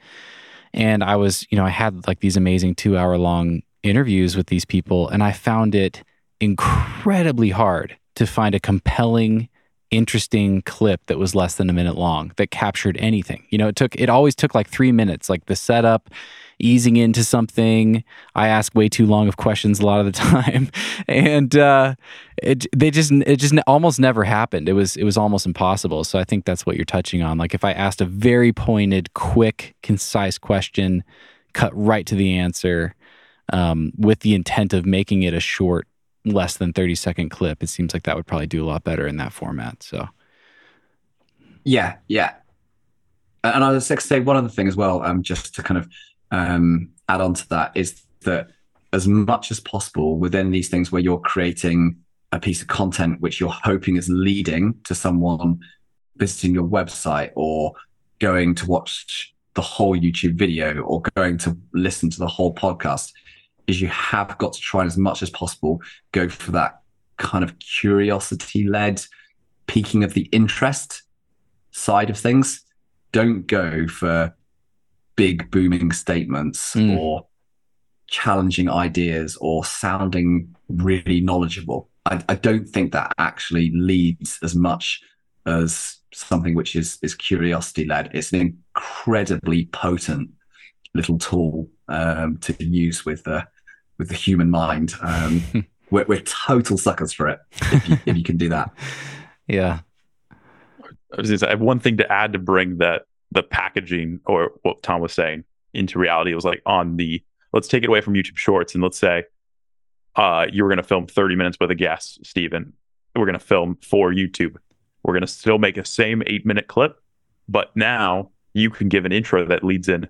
And I was, you know, I had like these amazing two hour long interviews with these people, and I found it incredibly hard to find a compelling, interesting clip that was less than a minute long that captured anything. You know, it took, it always took like three minutes, like the setup, easing into something. I ask way too long of questions a lot of the time, and uh, it they just it just almost never happened. It was it was almost impossible. So I think that's what you're touching on. Like if I asked a very pointed, quick, concise question, cut right to the answer, um, with the intent of making it a short, less than 30 second clip, it seems like that would probably do a lot better in that format. So, yeah, yeah. And I was like to say one other thing as well, um, just to kind of um, add on to that, is that as much as possible within these things where you're creating a piece of content which you're hoping is leading to someone visiting your website or going to watch the whole YouTube video or going to listen to the whole podcast, is you have got to try and as much as possible go for that kind of curiosity led peaking of the interest side of things. Don't go for big booming statements mm. or challenging ideas or sounding really knowledgeable. I, I, don't think that actually leads as much as something which is is curiosity led. It's an incredibly potent little tool um, to use with the with the human mind. Um, we're, we're, total suckers for it if you, if you can do that. Yeah. I, I have one thing to add to bring that the packaging or what Tom was saying into reality. It was like on the let's take it away from YouTube Shorts and let's say uh, you were going to film 30 minutes with a guest, Steven. We're going to film for YouTube. We're going to still make a same eight minute clip, but now you can give an intro that leads in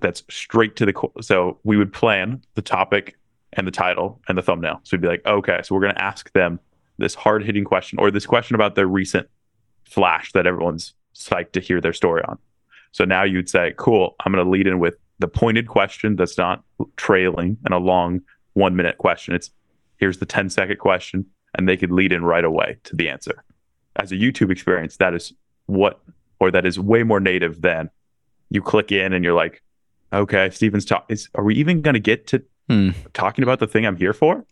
that's straight to the so we would plan the topic and the title and the thumbnail. So we'd be like okay so we're going to ask them this hard hitting question or this question about their recent flash that everyone's psyched to hear their story on. So now you'd say cool i'm going to lead in with the pointed question that's not trailing and a long one minute question. It's here's the 10 second question and they could lead in right away to the answer. As a youtube experience that is what or that is way more native than you click in and you're like okay, Steven's talk is are we even gonna get to hmm. talking about the thing I'm here for?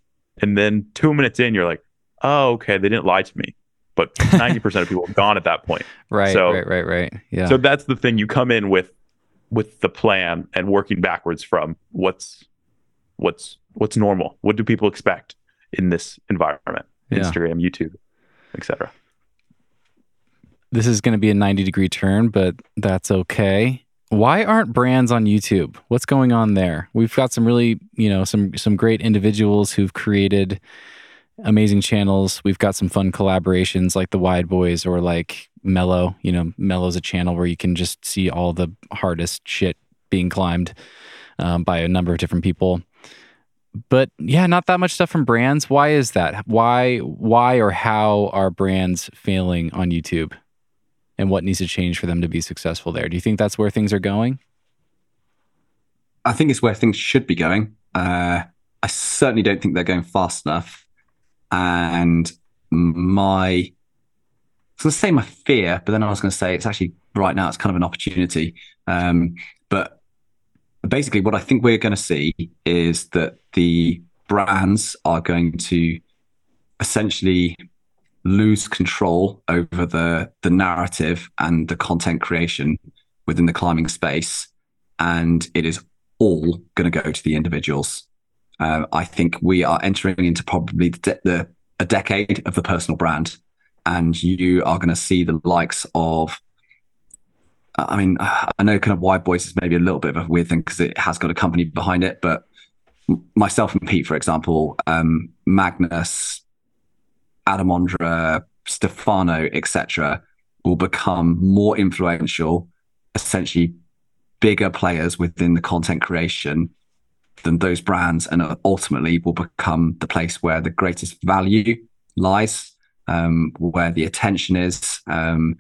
And then two minutes in, you're like, oh, okay, they didn't lie to me. But 90% of people have gone at that point. Right, so, right, right, right. Yeah. So that's the thing. You come in with with the plan and working backwards from what's what's what's normal. What do people expect in this environment? Yeah. Instagram, YouTube, etc. This is going to be a 90 degree turn, but that's okay. Why aren't brands on YouTube? What's going on there? We've got some really, you know, some some great individuals who've created amazing channels. We've got some fun collaborations like the Wide Boys or like Mellow. You know, Mellow's a channel where you can just see all the hardest shit being climbed um, by a number of different people. But yeah, not that much stuff from brands. Why is that? Why why or how are brands failing on YouTube? And what needs to change for them to be successful there. Do you think that's where things are going? I think it's where things should be going. Uh, I certainly don't think they're going fast enough. And my, I was going to say my fear, but then I was going to say it's actually right now it's kind of an opportunity. Um, but basically, what I think we're going to see is that the brands are going to essentially lose control over the the narrative and the content creation within the climbing space, and it is all going to go to the individuals. Uh, I think we are entering into probably the, the a decade of the personal brand, and you are going to see the likes of I mean, I know kind of Wide Boys is maybe a little bit of a weird thing because it has got a company behind it, but myself and Pete, for example, um, Magnus, Adam Ondra, Stefano, etc., will become more influential, essentially bigger players within the content creation than those brands, and ultimately will become the place where the greatest value lies, um, where the attention is, um,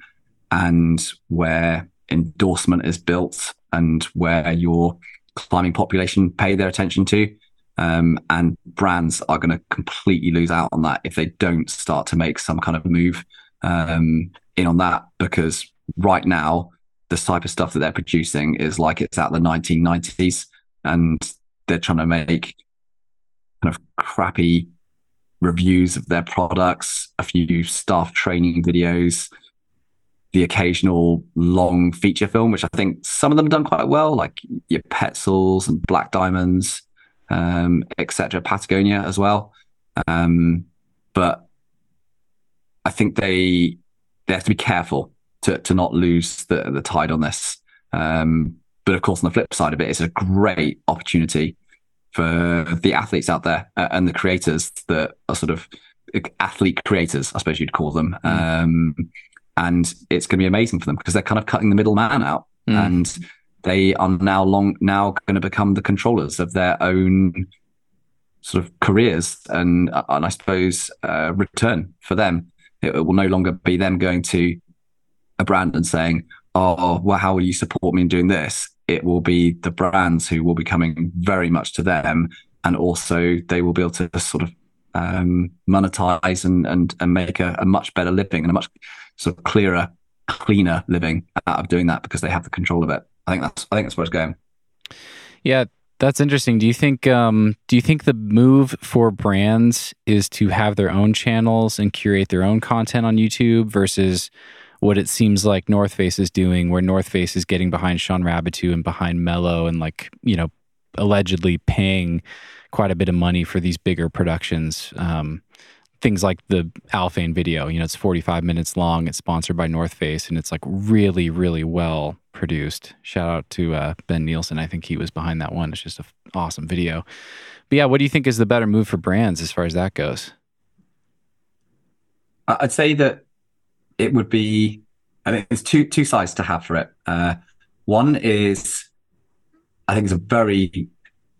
and where endorsement is built, and where your climbing population pay their attention to. Um, and brands are going to completely lose out on that if they don't start to make some kind of move um, in on that. Because right now, the type of stuff that they're producing is like it's at the 1990s, and they're trying to make kind of crappy reviews of their products, a few staff training videos, the occasional long feature film, which I think some of them done quite well, like your Petzls and Black Diamonds, um, etc. Patagonia as well. Um, but I think they they have to be careful to to not lose the the tide on this. Um, but of course, on the flip side of it, it's a great opportunity for the athletes out there uh, and the creators that are sort of athlete creators, I suppose you'd call them. Mm. Um, and it's going to be amazing for them because they're kind of cutting the middleman out, mm. and they are now long now going to become the controllers of their own sort of careers and and I suppose uh, return for them. It, it will no longer be them going to a brand and saying, "Oh, well, how will you support me in doing this?" It will be the brands who will be coming very much to them, and also they will be able to sort of um, monetize and and and make a, a much better living and a much sort of clearer, cleaner living out of doing that because they have the control of it. I think that's I think that's where it's going. Yeah, that's interesting. Do you think um, do you think the move for brands is to have their own channels and curate their own content on YouTube versus what it seems like North Face is doing, where North Face is getting behind Shawn Raboutou and behind Mellow and like, you know, allegedly paying quite a bit of money for these bigger productions. Um, things like the Alphane video, you know, it's 45 minutes long. It's sponsored by North Face and it's like really, really well produced. Shout out to uh, Ben Nielsen. I think he was behind that one. It's just an awesome video. But yeah, what do you think is the better move for brands as far as that goes? I'd say that it would be, I mean, there's two, two sides to have for it. Uh, one is, I think it's a very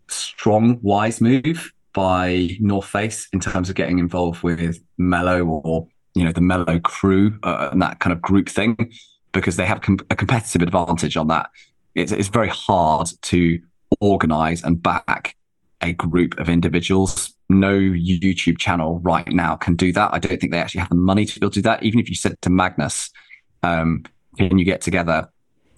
strong, wise move by North Face in terms of getting involved with Mellow or you know the Mellow crew uh, and that kind of group thing because they have com- a competitive advantage on that. It's, it's very hard to organize and back a group of individuals. No YouTube channel right now can do that. I don't think they actually have the money to be able to do that. Even if you said to Magnus, um, can you get together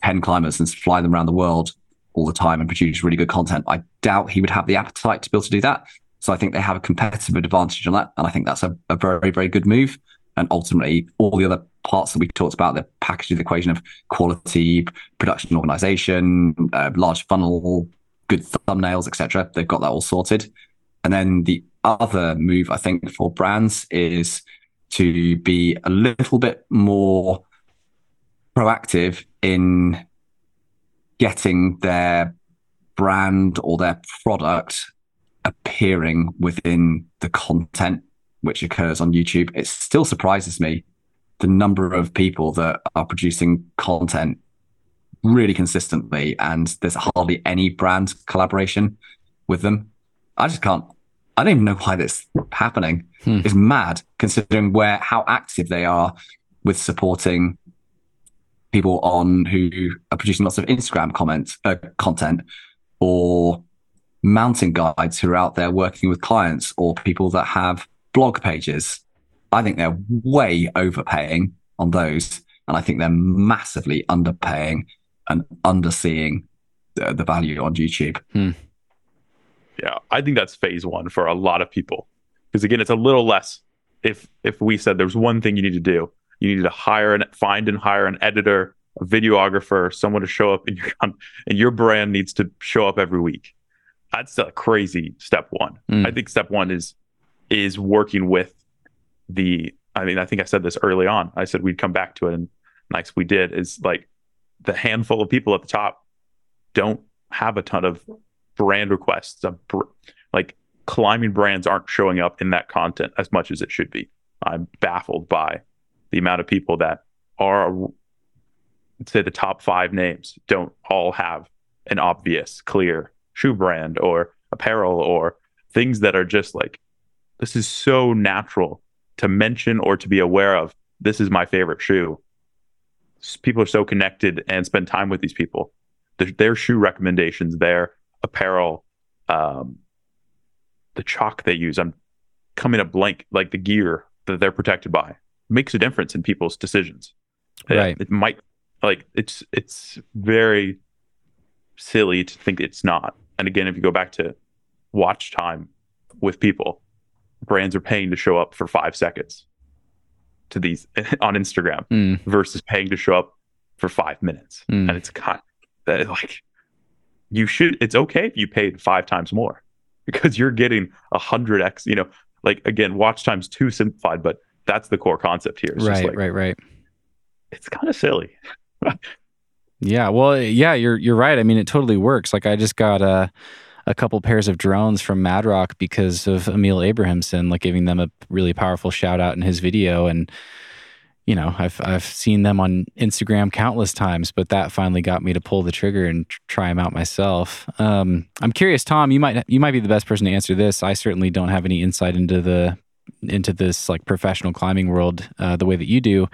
10 climbers and fly them around the world all the time and produce really good content? I doubt he would have the appetite to be able to do that. So I think they have a competitive advantage on that. And I think that's a, a very, very good move. And ultimately, all the other parts that we talked about, the package of the equation of quality, production organization, uh, large funnel, good thumbnails, etc. They've got that all sorted. And then the other move, I think, for brands is to be a little bit more proactive in getting their brand or their product appearing within the content which occurs on YouTube. It still surprises me the number of people that are producing content really consistently and there's hardly any brand collaboration with them. I just can't I don't even know why this happening. Hmm. It's mad considering where how active they are with supporting people on who are producing lots of Instagram comments uh, content or mountain guides who are out there working with clients or people that have blog pages. I think they're way overpaying on those. And I think they're massively underpaying and underseeing the, the value on YouTube. Hmm. Yeah, I think that's phase one for a lot of people. Because again, it's a little less if if we said there's one thing you need to do, you need to hire and find and hire an editor, a videographer, someone to show up in your and your brand needs to show up every week that's a crazy step one. Mm. I think step one is is working with the. I mean, I think I said this early on. I said we'd come back to it, and nice we did. Is like the handful of people at the top don't have a ton of brand requests. Like climbing brands aren't showing up in that content as much as it should be. I'm baffled by the amount of people that are, say, the top five names don't all have an obvious, clear shoe brand or apparel or things that are just like, this is so natural to mention or to be aware of. This is my favorite shoe. People are so connected and spend time with these people. Their, their shoe recommendations, their apparel, um, the chalk they use. I'm coming up blank, like the gear that they're protected by makes a difference in people's decisions. Right. It, it might like it's it's very silly to think it's not. And again, if you go back to watch time with people, brands are paying to show up for five seconds to these on Instagram mm. versus paying to show up for five minutes. Mm. And it's kind of like you should it's okay if you paid five times more because you're getting a hundred X, you know, like again, watch time's too simplified, but that's the core concept here. It's right, like, right, right. It's kind of silly. yeah, well, yeah, you're you're right. I mean, it totally works. Like I just got a a couple pairs of drones from Mad Rock because of Emil Abrahamsson, like giving them a really powerful shout out in his video and you know, I've I've seen them on Instagram countless times, but that finally got me to pull the trigger and try them out myself. Um, I'm curious, Tom. You might you might be the best person to answer this. I certainly don't have any insight into the into this like professional climbing world uh, the way that you do.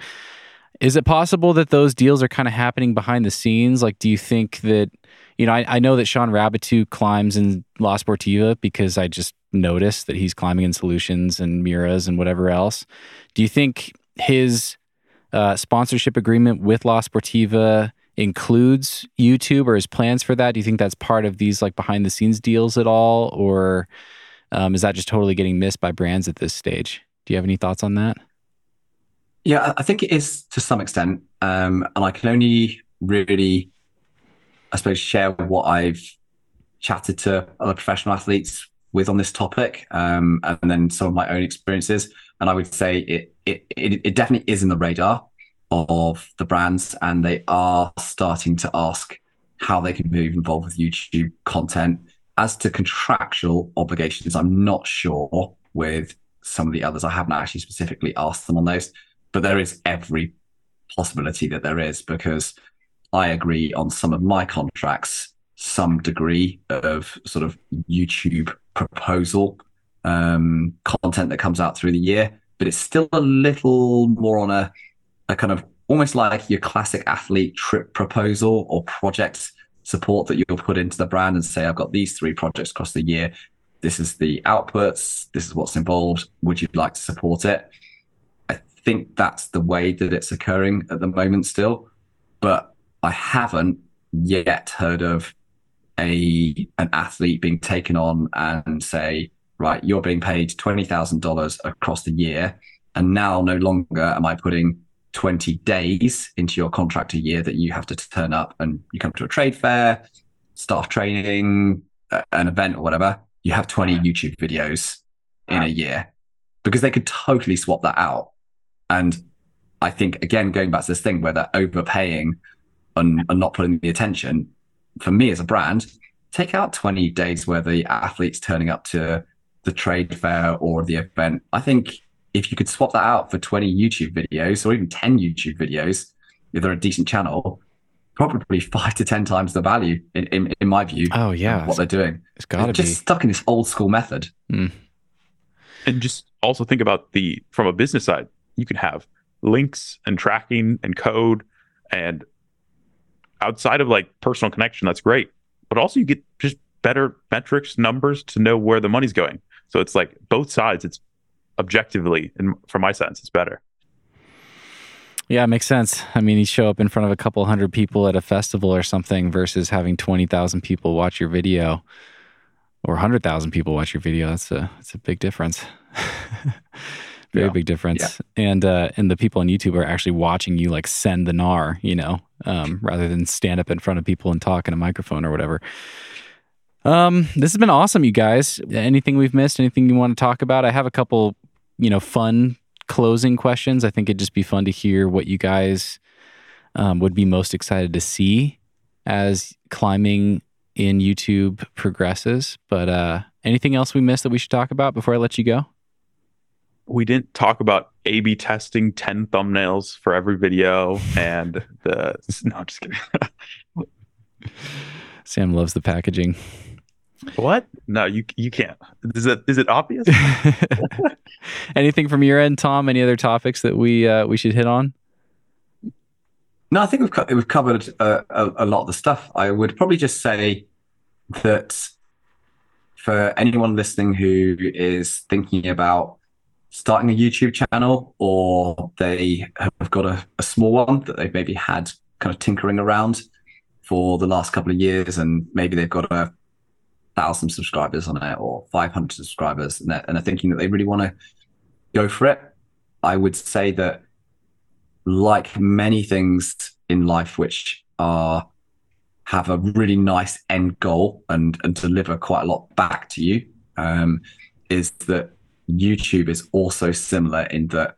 Is it possible that those deals are kind of happening behind the scenes? Like, do you think that you know? I, I know that Shawn Raboutou climbs in La Sportiva because I just noticed that he's climbing in Solutions and Miuras and whatever else. Do you think his uh, sponsorship agreement with La Sportiva includes YouTube or his plans for that? Do you think that's part of these like behind the scenes deals at all, or um, is that just totally getting missed by brands at this stage? Do you have any thoughts on that? Yeah, I think it is to some extent, um, and I can only really, I suppose, share what I've chatted to other professional athletes with on this topic, um, and then some of my own experiences. And I would say it, it it it definitely is in the radar of the brands, and they are starting to ask how they can move involved with YouTube content. As to contractual obligations, I'm not sure with some of the others. I haven't actually specifically asked them on those, but there is every possibility that there is because I agree on some of my contracts some degree of sort of YouTube proposal um, content that comes out through the year, but it's still a little more on a, a kind of almost like your classic athlete trip proposal or project support that you'll put into the brand and say, I've got these three projects across the year. This is the outputs. This is what's involved. Would you like to support it? Think that's the way that it's occurring at the moment still, but I haven't yet heard of a an athlete being taken on and say, right, you're being paid $20,000 across the year. And now no longer am I putting 20 days into your contract a year that you have to turn up and you come to a trade fair, staff training, an event or whatever. You have 20 YouTube videos in a year because they could totally swap that out. And I think, again, going back to this thing where they're overpaying and, and not putting the attention, for me as a brand, take out 20 days where the athlete's turning up to the trade fair or the event. I think if you could swap that out for 20 YouTube videos or even 10 YouTube videos, if they're a decent channel, probably five to 10 times the value in, in, in my view. Oh, yeah. What they're doing. It's got to be. Just stuck in this old school method. Mm. And just also think about the, from a business side, you can have links and tracking and code and outside of like personal connection, that's great. But also you get just better metrics, numbers to know where the money's going. So it's like both sides. It's objectively, and from my sense, it's better. Yeah, it makes sense. I mean, you show up in front of a couple hundred people at a festival or something versus having 20,000 people watch your video or 100,000 people watch your video. That's a, that's a big difference. Very yeah. big difference. Yeah. And, uh, and the people on YouTube are actually watching you like send the NAR, you know, um, rather than stand up in front of people and talk in a microphone or whatever. Um, this has been awesome, you guys. Anything we've missed? Anything you want to talk about? I have a couple, you know, fun closing questions. I think it'd just be fun to hear what you guys um, would be most excited to see as climbing in YouTube progresses. But uh, anything else we missed that we should talk about before I let you go? We didn't talk about A B testing 10 thumbnails for every video and the. No, I'm just kidding. Sam loves the packaging. What? No, you you can't. Is it is it obvious? Anything from your end, Tom? Any other topics that we uh, we should hit on? No, I think we've co- we've covered uh, a, a lot of the stuff. I would probably just say that for anyone listening who is thinking about starting a YouTube channel or they have got a, a small one that they've maybe had kind of tinkering around for the last couple of years, and maybe they've got a thousand subscribers on it or 500 subscribers, and they're, and they're thinking that they really want to go for it. I would say that, like many things in life, which are have a really nice end goal and and deliver quite a lot back to you, um, is that YouTube is also similar in that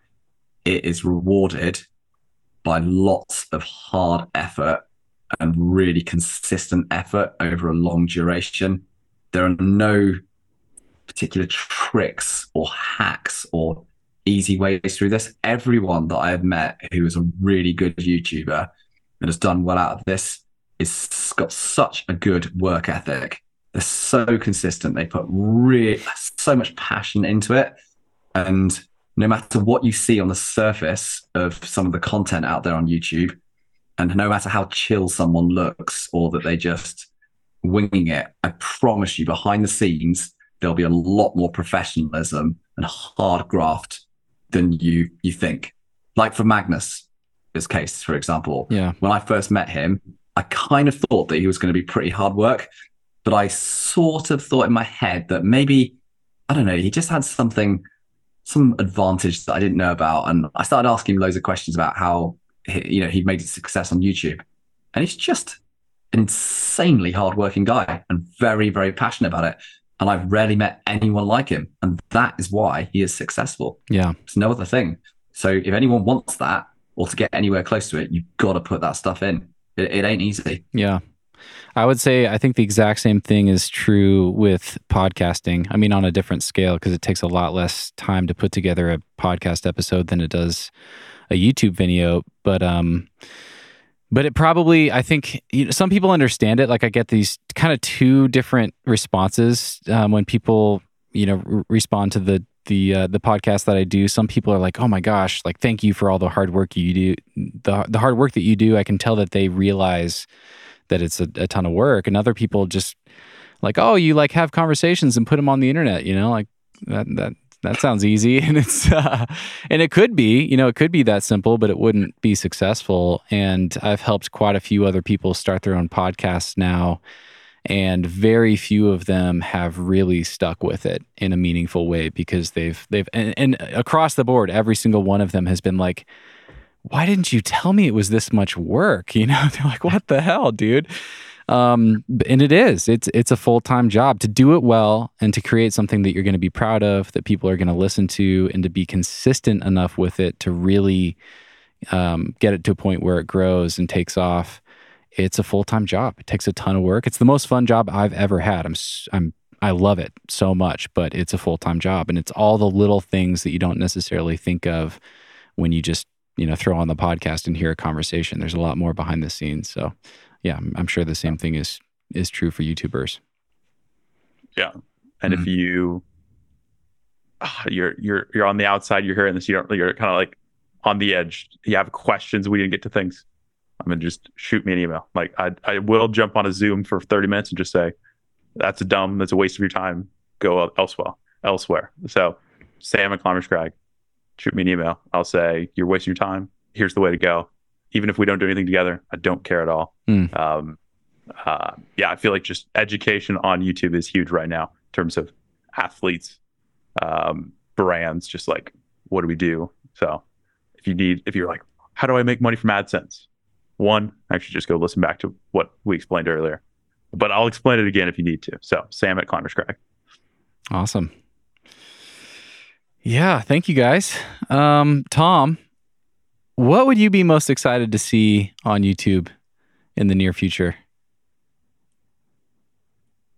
it is rewarded by lots of hard effort and really consistent effort over a long duration. There are no particular tricks or hacks or easy ways through this. Everyone that I have met who is a really good YouTuber and has done well out of this is got such a good work ethic. They're so consistent. They put really so much passion into it. And no matter what you see on the surface of some of the content out there on YouTube, and no matter how chill someone looks or that they just winging it, I promise you behind the scenes, there'll be a lot more professionalism and hard graft than you you think. Like for Magnus, his case, for example. Yeah. When I first met him, I kind of thought that he was going to be pretty hard work, but I sort of thought in my head that maybe, I don't know, he just had something, some advantage that I didn't know about. And I started asking him loads of questions about how you know, he made a success on YouTube. And he's just an insanely hardworking guy and very, very passionate about it. And I've rarely met anyone like him. And that is why he is successful. Yeah. It's no other thing. So if anyone wants that or to get anywhere close to it, you've got to put that stuff in. It, it ain't easy. Yeah. I would say I think the exact same thing is true with podcasting. I mean, on a different scale, because it takes a lot less time to put together a podcast episode than it does a YouTube video, but um, but it probably I think you know, some people understand it. Like I get these kind of two different responses um, when people you know r- respond to the the uh, the podcast that I do. Some people are like, "Oh my gosh, like thank you for all the hard work you do, the the hard work that you do." I can tell that they realize that it's a, a ton of work, and other people just like, "Oh, you like have conversations and put them on the internet," you know, like that that that sounds easy and it's uh, and it could be you know it could be that simple but it wouldn't be successful and i've helped quite a few other people start their own podcasts now and very few of them have really stuck with it in a meaningful way because they've they've and, and across the board every single one of them has been like why didn't you tell me it was this much work you know they're like what the hell dude um, and it is. It's it's a full time job to do it well and to create something that you're going to be proud of, that people are going to listen to, and to be consistent enough with it to really um, get it to a point where it grows and takes off. It's a full time job. It takes a ton of work. It's the most fun job I've ever had. I'm I'm I love it so much, but it's a full time job, and it's all the little things that you don't necessarily think of when you just you know throw on the podcast and hear a conversation. There's a lot more behind the scenes. So yeah, I'm, sure the same thing is is true for YouTubers. Yeah, and mm-hmm. if you uh, you're you're you're on the outside, you're hearing this, you don't you're kind of like on the edge. You have questions, we didn't get to things. I'm gonna just shoot me an email. Like I I will jump on a Zoom for 30 minutes and just say, that's a dumb, that's a waste of your time. Go elsewhere. Elsewhere. So Sam at Climbers Crag, shoot me an email. I'll say you're wasting your time. Here's the way to go even if we don't do anything together, I don't care at all. Mm. Um, uh, yeah, I feel like just education on YouTube is huge right now in terms of athletes, um, brands, just like what do we do? So if you need, if you're like, how do I make money from AdSense? One, actually just go listen back to what we explained earlier, but I'll explain it again if you need to. So Sam at Climbers Crag. Awesome. Yeah, thank you guys. Um, Tom, what would you be most excited to see on YouTube in the near future?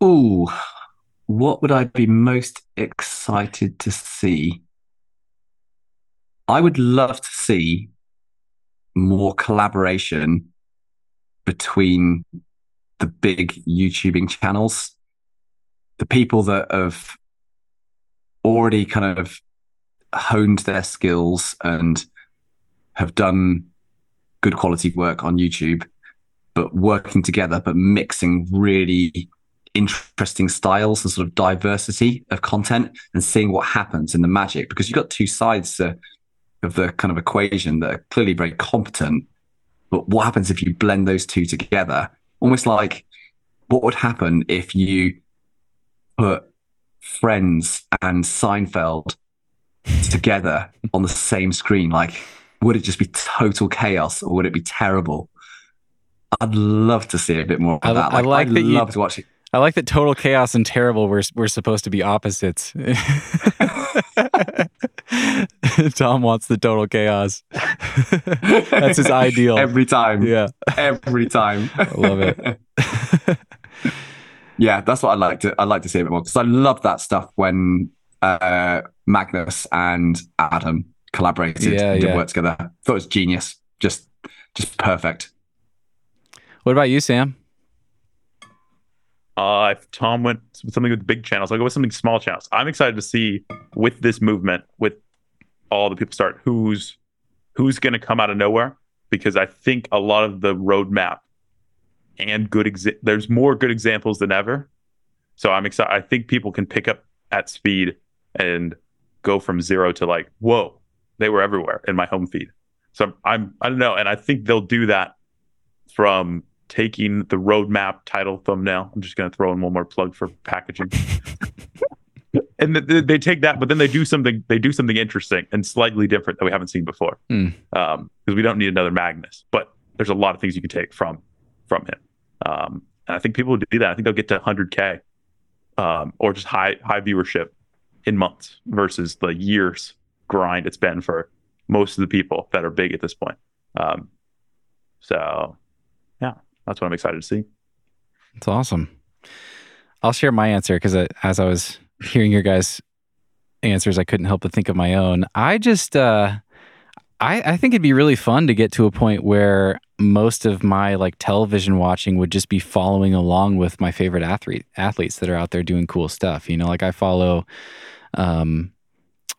Ooh, what would I be most excited to see? I would love to see more collaboration between the big YouTubing channels. The people that have already kind of honed their skills and have done good quality work on YouTube, but working together, but mixing really interesting styles and sort of diversity of content and seeing what happens in the magic because you've got two sides of the kind of equation that are clearly very competent. But what happens if you blend those two together? Almost like what would happen if you put Friends and Seinfeld together on the same screen? Like, would it just be total chaos or would it be terrible? I'd love to see a bit more of I- that. I like I'd that you- love to watch it. I like that total chaos and terrible were, were supposed to be opposites. Tom wants the total chaos. That's his ideal. every time. yeah, every time. I love it. yeah, that's what I'd like to. I'd like to see a bit more because I love that stuff when uh, Magnus and Adam collaborated Yeah, and did yeah. work together. Thought it was genius. Just, just perfect. What about you, Sam? Uh, if Tom went with something with big channels, I'll go with something small channels. I'm excited to see with this movement, with all the people start, who's who's going to come out of nowhere. Because I think a lot of the roadmap and good exa- there's more good examples than ever. So I'm excited. I think people can pick up at speed and go from zero to like, whoa, they were everywhere in my home feed. So I'm I don't know, and I think they'll do that from taking the roadmap title thumbnail. I'm just going to throw in one more plug for packaging. and th- th- they take that, but then they do something. They do something interesting and slightly different that we haven't seen before. Hmm. Um, because we don't need another Magnus, but there's a lot of things you can take from from him. Um, and I think people will do that. I think they'll get to 100k, um, or just high high viewership in months versus the years grind it's been for most of the people that are big at this point. Um, so, yeah, that's what I'm excited to see. It's awesome. I'll share my answer because as I was hearing your guys' answers, I couldn't help but think of my own. I just, uh, I, I think it'd be really fun to get to a point where most of my like television watching would just be following along with my favorite athlete athletes that are out there doing cool stuff. You know, like I follow, um,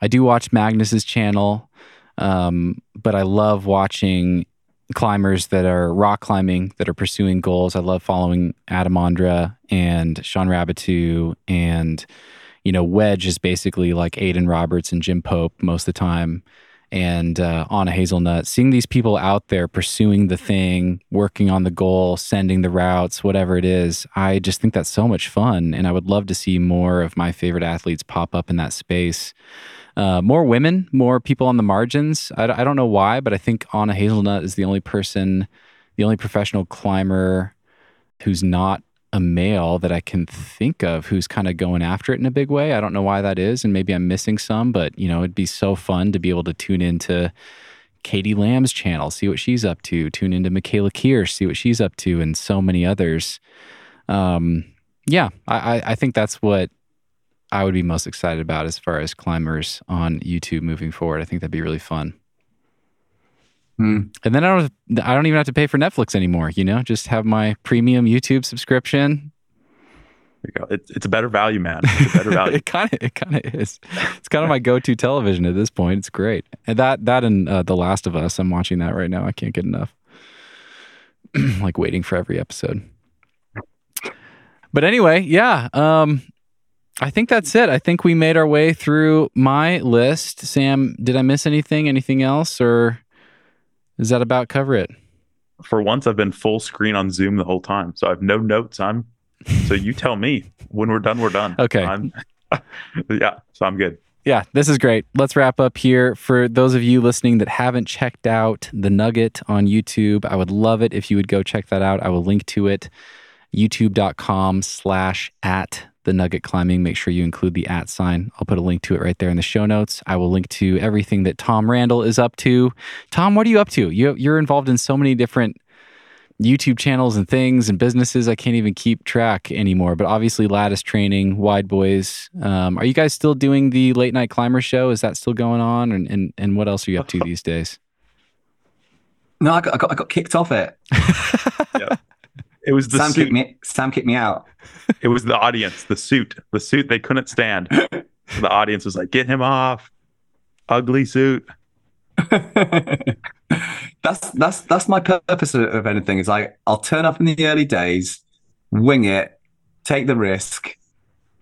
I do watch Magnus's channel, um, but I love watching climbers that are rock climbing that are pursuing goals. I love following Adam Ondra and Shawn Raboutou and you know Wedge is basically like Aidan Roberts and Jim Pope most of the time and uh, Anna Hazelnutt. Seeing these people out there pursuing the thing, working on the goal, sending the routes, whatever it is, I just think that's so much fun, and I would love to see more of my favorite athletes pop up in that space. Uh, more women, more people on the margins. I, I don't know why, but I think Anna Hazelnutt is the only person, the only professional climber who's not a male that I can think of who's kind of going after it in a big way. I don't know why that is, and maybe I'm missing some, but you know, it'd be so fun to be able to tune into Katie Lamb's channel, see what she's up to, tune into Michaela Kiersch, see what she's up to, and so many others. Um, yeah, I, I think that's what I would be most excited about as far as climbers on YouTube moving forward. I think that'd be really fun. Hmm. And then I don't I don't even have to pay for Netflix anymore, you know? Just have my premium YouTube subscription. There you go. It's, it's a better value, man. It's a better value. it kind of it kind of is. It's kind of my go-to television at this point. It's great. And that that and uh, The Last of Us, I'm watching that right now. I can't get enough. like waiting for every episode. But anyway, yeah, um I think that's it. I think we made our way through my list. Sam, did I miss anything? Anything else or does that about cover it? For once, I've been full screen on Zoom the whole time, so I have no notes. I'm so you tell me when we're done. We're done. Okay. I'm, yeah. So I'm good. Yeah, this is great. Let's wrap up here. For those of you listening that haven't checked out The Nugget on YouTube, I would love it if you would go check that out. I will link to it youtube.com slash at the Nugget Climbing. Make sure you include the at sign. I'll put a link to it right there in the show notes. I will link to everything that Tom Randall is up to. Tom, what are you up to? You, you're involved in so many different YouTube channels and things and businesses. I can't even keep track anymore. But obviously, Lattice Training, Wide Boys. Um, are you guys still doing the late night climber show? Is that still going on? And and, and what else are you up to these days? No, I got, I got, I got kicked off it. yeah. It was the Sam suit. kicked me. Sam kicked me out. It was the audience, the suit, the suit they couldn't stand. the audience was like, "Get him off, ugly suit." that's that's that's my purpose of, of anything. Is like I'll turn up in the early days, wing it, take the risk,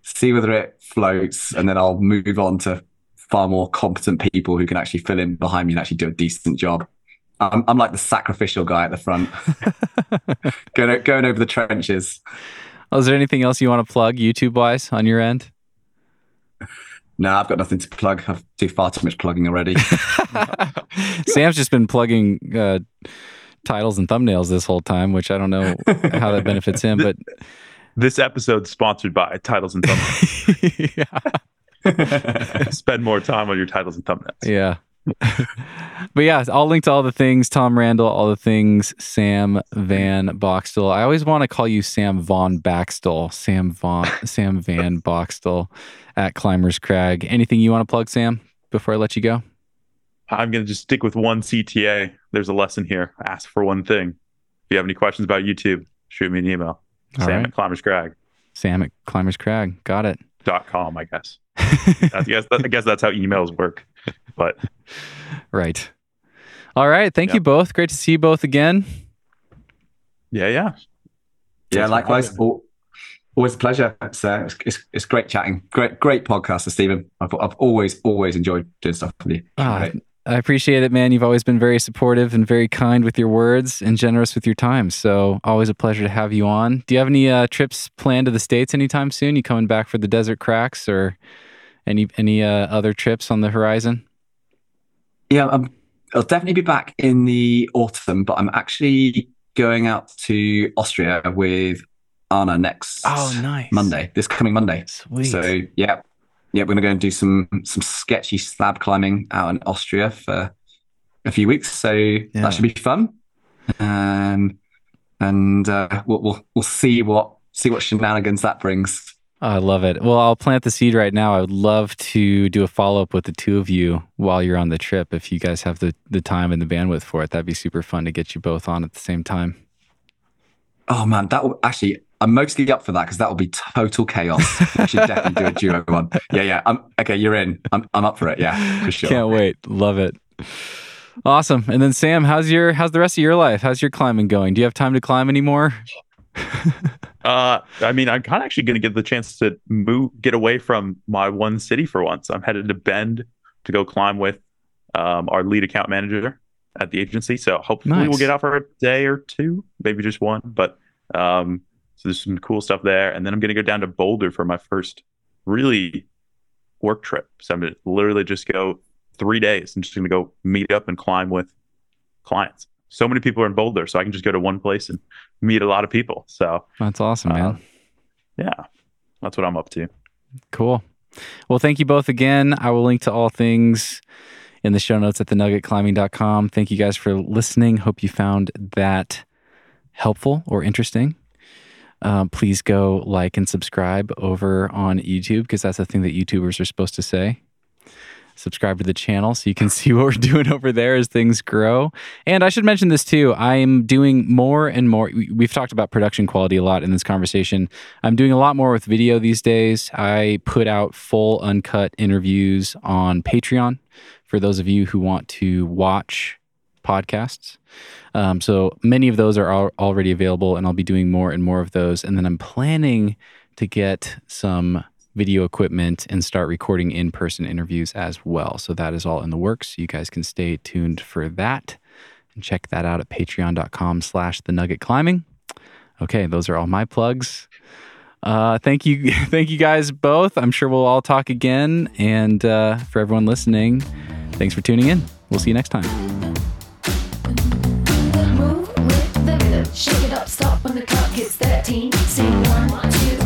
see whether it floats, and then I'll move on to far more competent people who can actually fill in behind me and actually do a decent job. I'm, I'm like the sacrificial guy at the front, going going over the trenches. Oh, is there anything else you want to plug YouTube wise on your end? No, I've got nothing to plug. I've do far too much plugging already. Sam's just been plugging uh, titles and thumbnails this whole time, which I don't know how that benefits him. But this episode's sponsored by Titles and Thumbnails. Spend more time on your titles and thumbnails. Yeah. But yeah, I'll link to all the things Tom Randall, all the things Sam Van Boxtel. I always want to call you Sam Von Baxtel, Sam Von Sam Van Boxtel at Climbers Crag. Anything you want to plug, Sam, before I let you go? I'm going to just stick with one CTA. There's a lesson here. Ask for one thing. If you have any questions about YouTube, shoot me an email. All Sam right. at Climbers Crag. Sam at Climbers Crag. Got it. Dot com, I guess. I guess I guess that's how emails work. But right. All right. Thank you both. Great to see you both again. yeah, yeah. yeah, Thanks for likewise. having Always a pleasure. It's, uh, it's, it's it's great chatting. Great great podcaster, Steven. I've I've always always enjoyed doing stuff with you. Ah, Great. I appreciate it, man. You've always been very supportive and very kind with your words and generous with your time. So, always a pleasure to have you on. Do you have any uh, trips planned to the states anytime soon? You coming back for the Desert Cracks or any any uh, other trips on the horizon? Yeah, I'm, I'll definitely be back in the autumn, but I'm actually going out to Austria with Anna next Oh, nice. Monday, this coming Monday. Sweet. So yeah, yeah, we're gonna go and do some some sketchy slab climbing out in Austria for a few weeks. So that should be fun. Um, and uh, we'll, we'll we'll see what see what shenanigans that brings. I love it. Well, I'll plant the seed right now. I would love to do a follow up with the two of you while you're on the trip. If you guys have the, the time and the bandwidth for it, that'd be super fun to get you both on at the same time. Oh man, that will actually. I'm mostly up for that because that will be total chaos. we should definitely do a duo one. Yeah, yeah. I'm okay. You're in. I'm I'm up for it. Yeah, for sure. Can't wait. Love it. Awesome. And then Sam, how's your how's the rest of your life? How's your climbing going? Do you have time to climb anymore? Uh, I mean, I'm kind of actually going to get the chance to move, get away from my one city for once. I'm headed to Bend to go climb with um, our lead account manager at the agency. So hopefully Nice. we'll get out for a day or two, maybe just one. But um, so there's some cool stuff there, and then I'm going to go down to Boulder for my first really work trip. So I'm going to literally just go three days. I'm just going to go meet up and climb with clients. So many people are in Boulder, so I can just go to one place and meet a lot of people. So That's awesome, man. uh, yeah, that's what I'm up to. Cool. Well, thank you both again. I will link to all things in the show notes at thenuggetclimbing.com. Thank you guys for listening. Hope you found that helpful or interesting. Um, please go like and subscribe over on YouTube because that's the thing that YouTubers are supposed to say. Subscribe to the channel so you can see what we're doing over there as things grow. And I should mention this too. I'm doing more and more. we- We've talked about production quality a lot in this conversation. I'm doing a lot more with video these days. I put out full uncut interviews on Patreon for those of you who want to watch podcasts. Um, so many of those are al- already available, and I'll be doing more and more of those. And then I'm planning to get some video equipment and start recording in person interviews as well. So that is all in the works. You guys can stay tuned for that and check that out at patreon.com slash the nugget climbing. Okay, those are all my plugs. Uh, thank you, thank you guys both. I'm sure we'll all talk again. And uh, for everyone listening, thanks for tuning in. We'll see you next time. Shake it up, stop when the clock hits 13. Sing.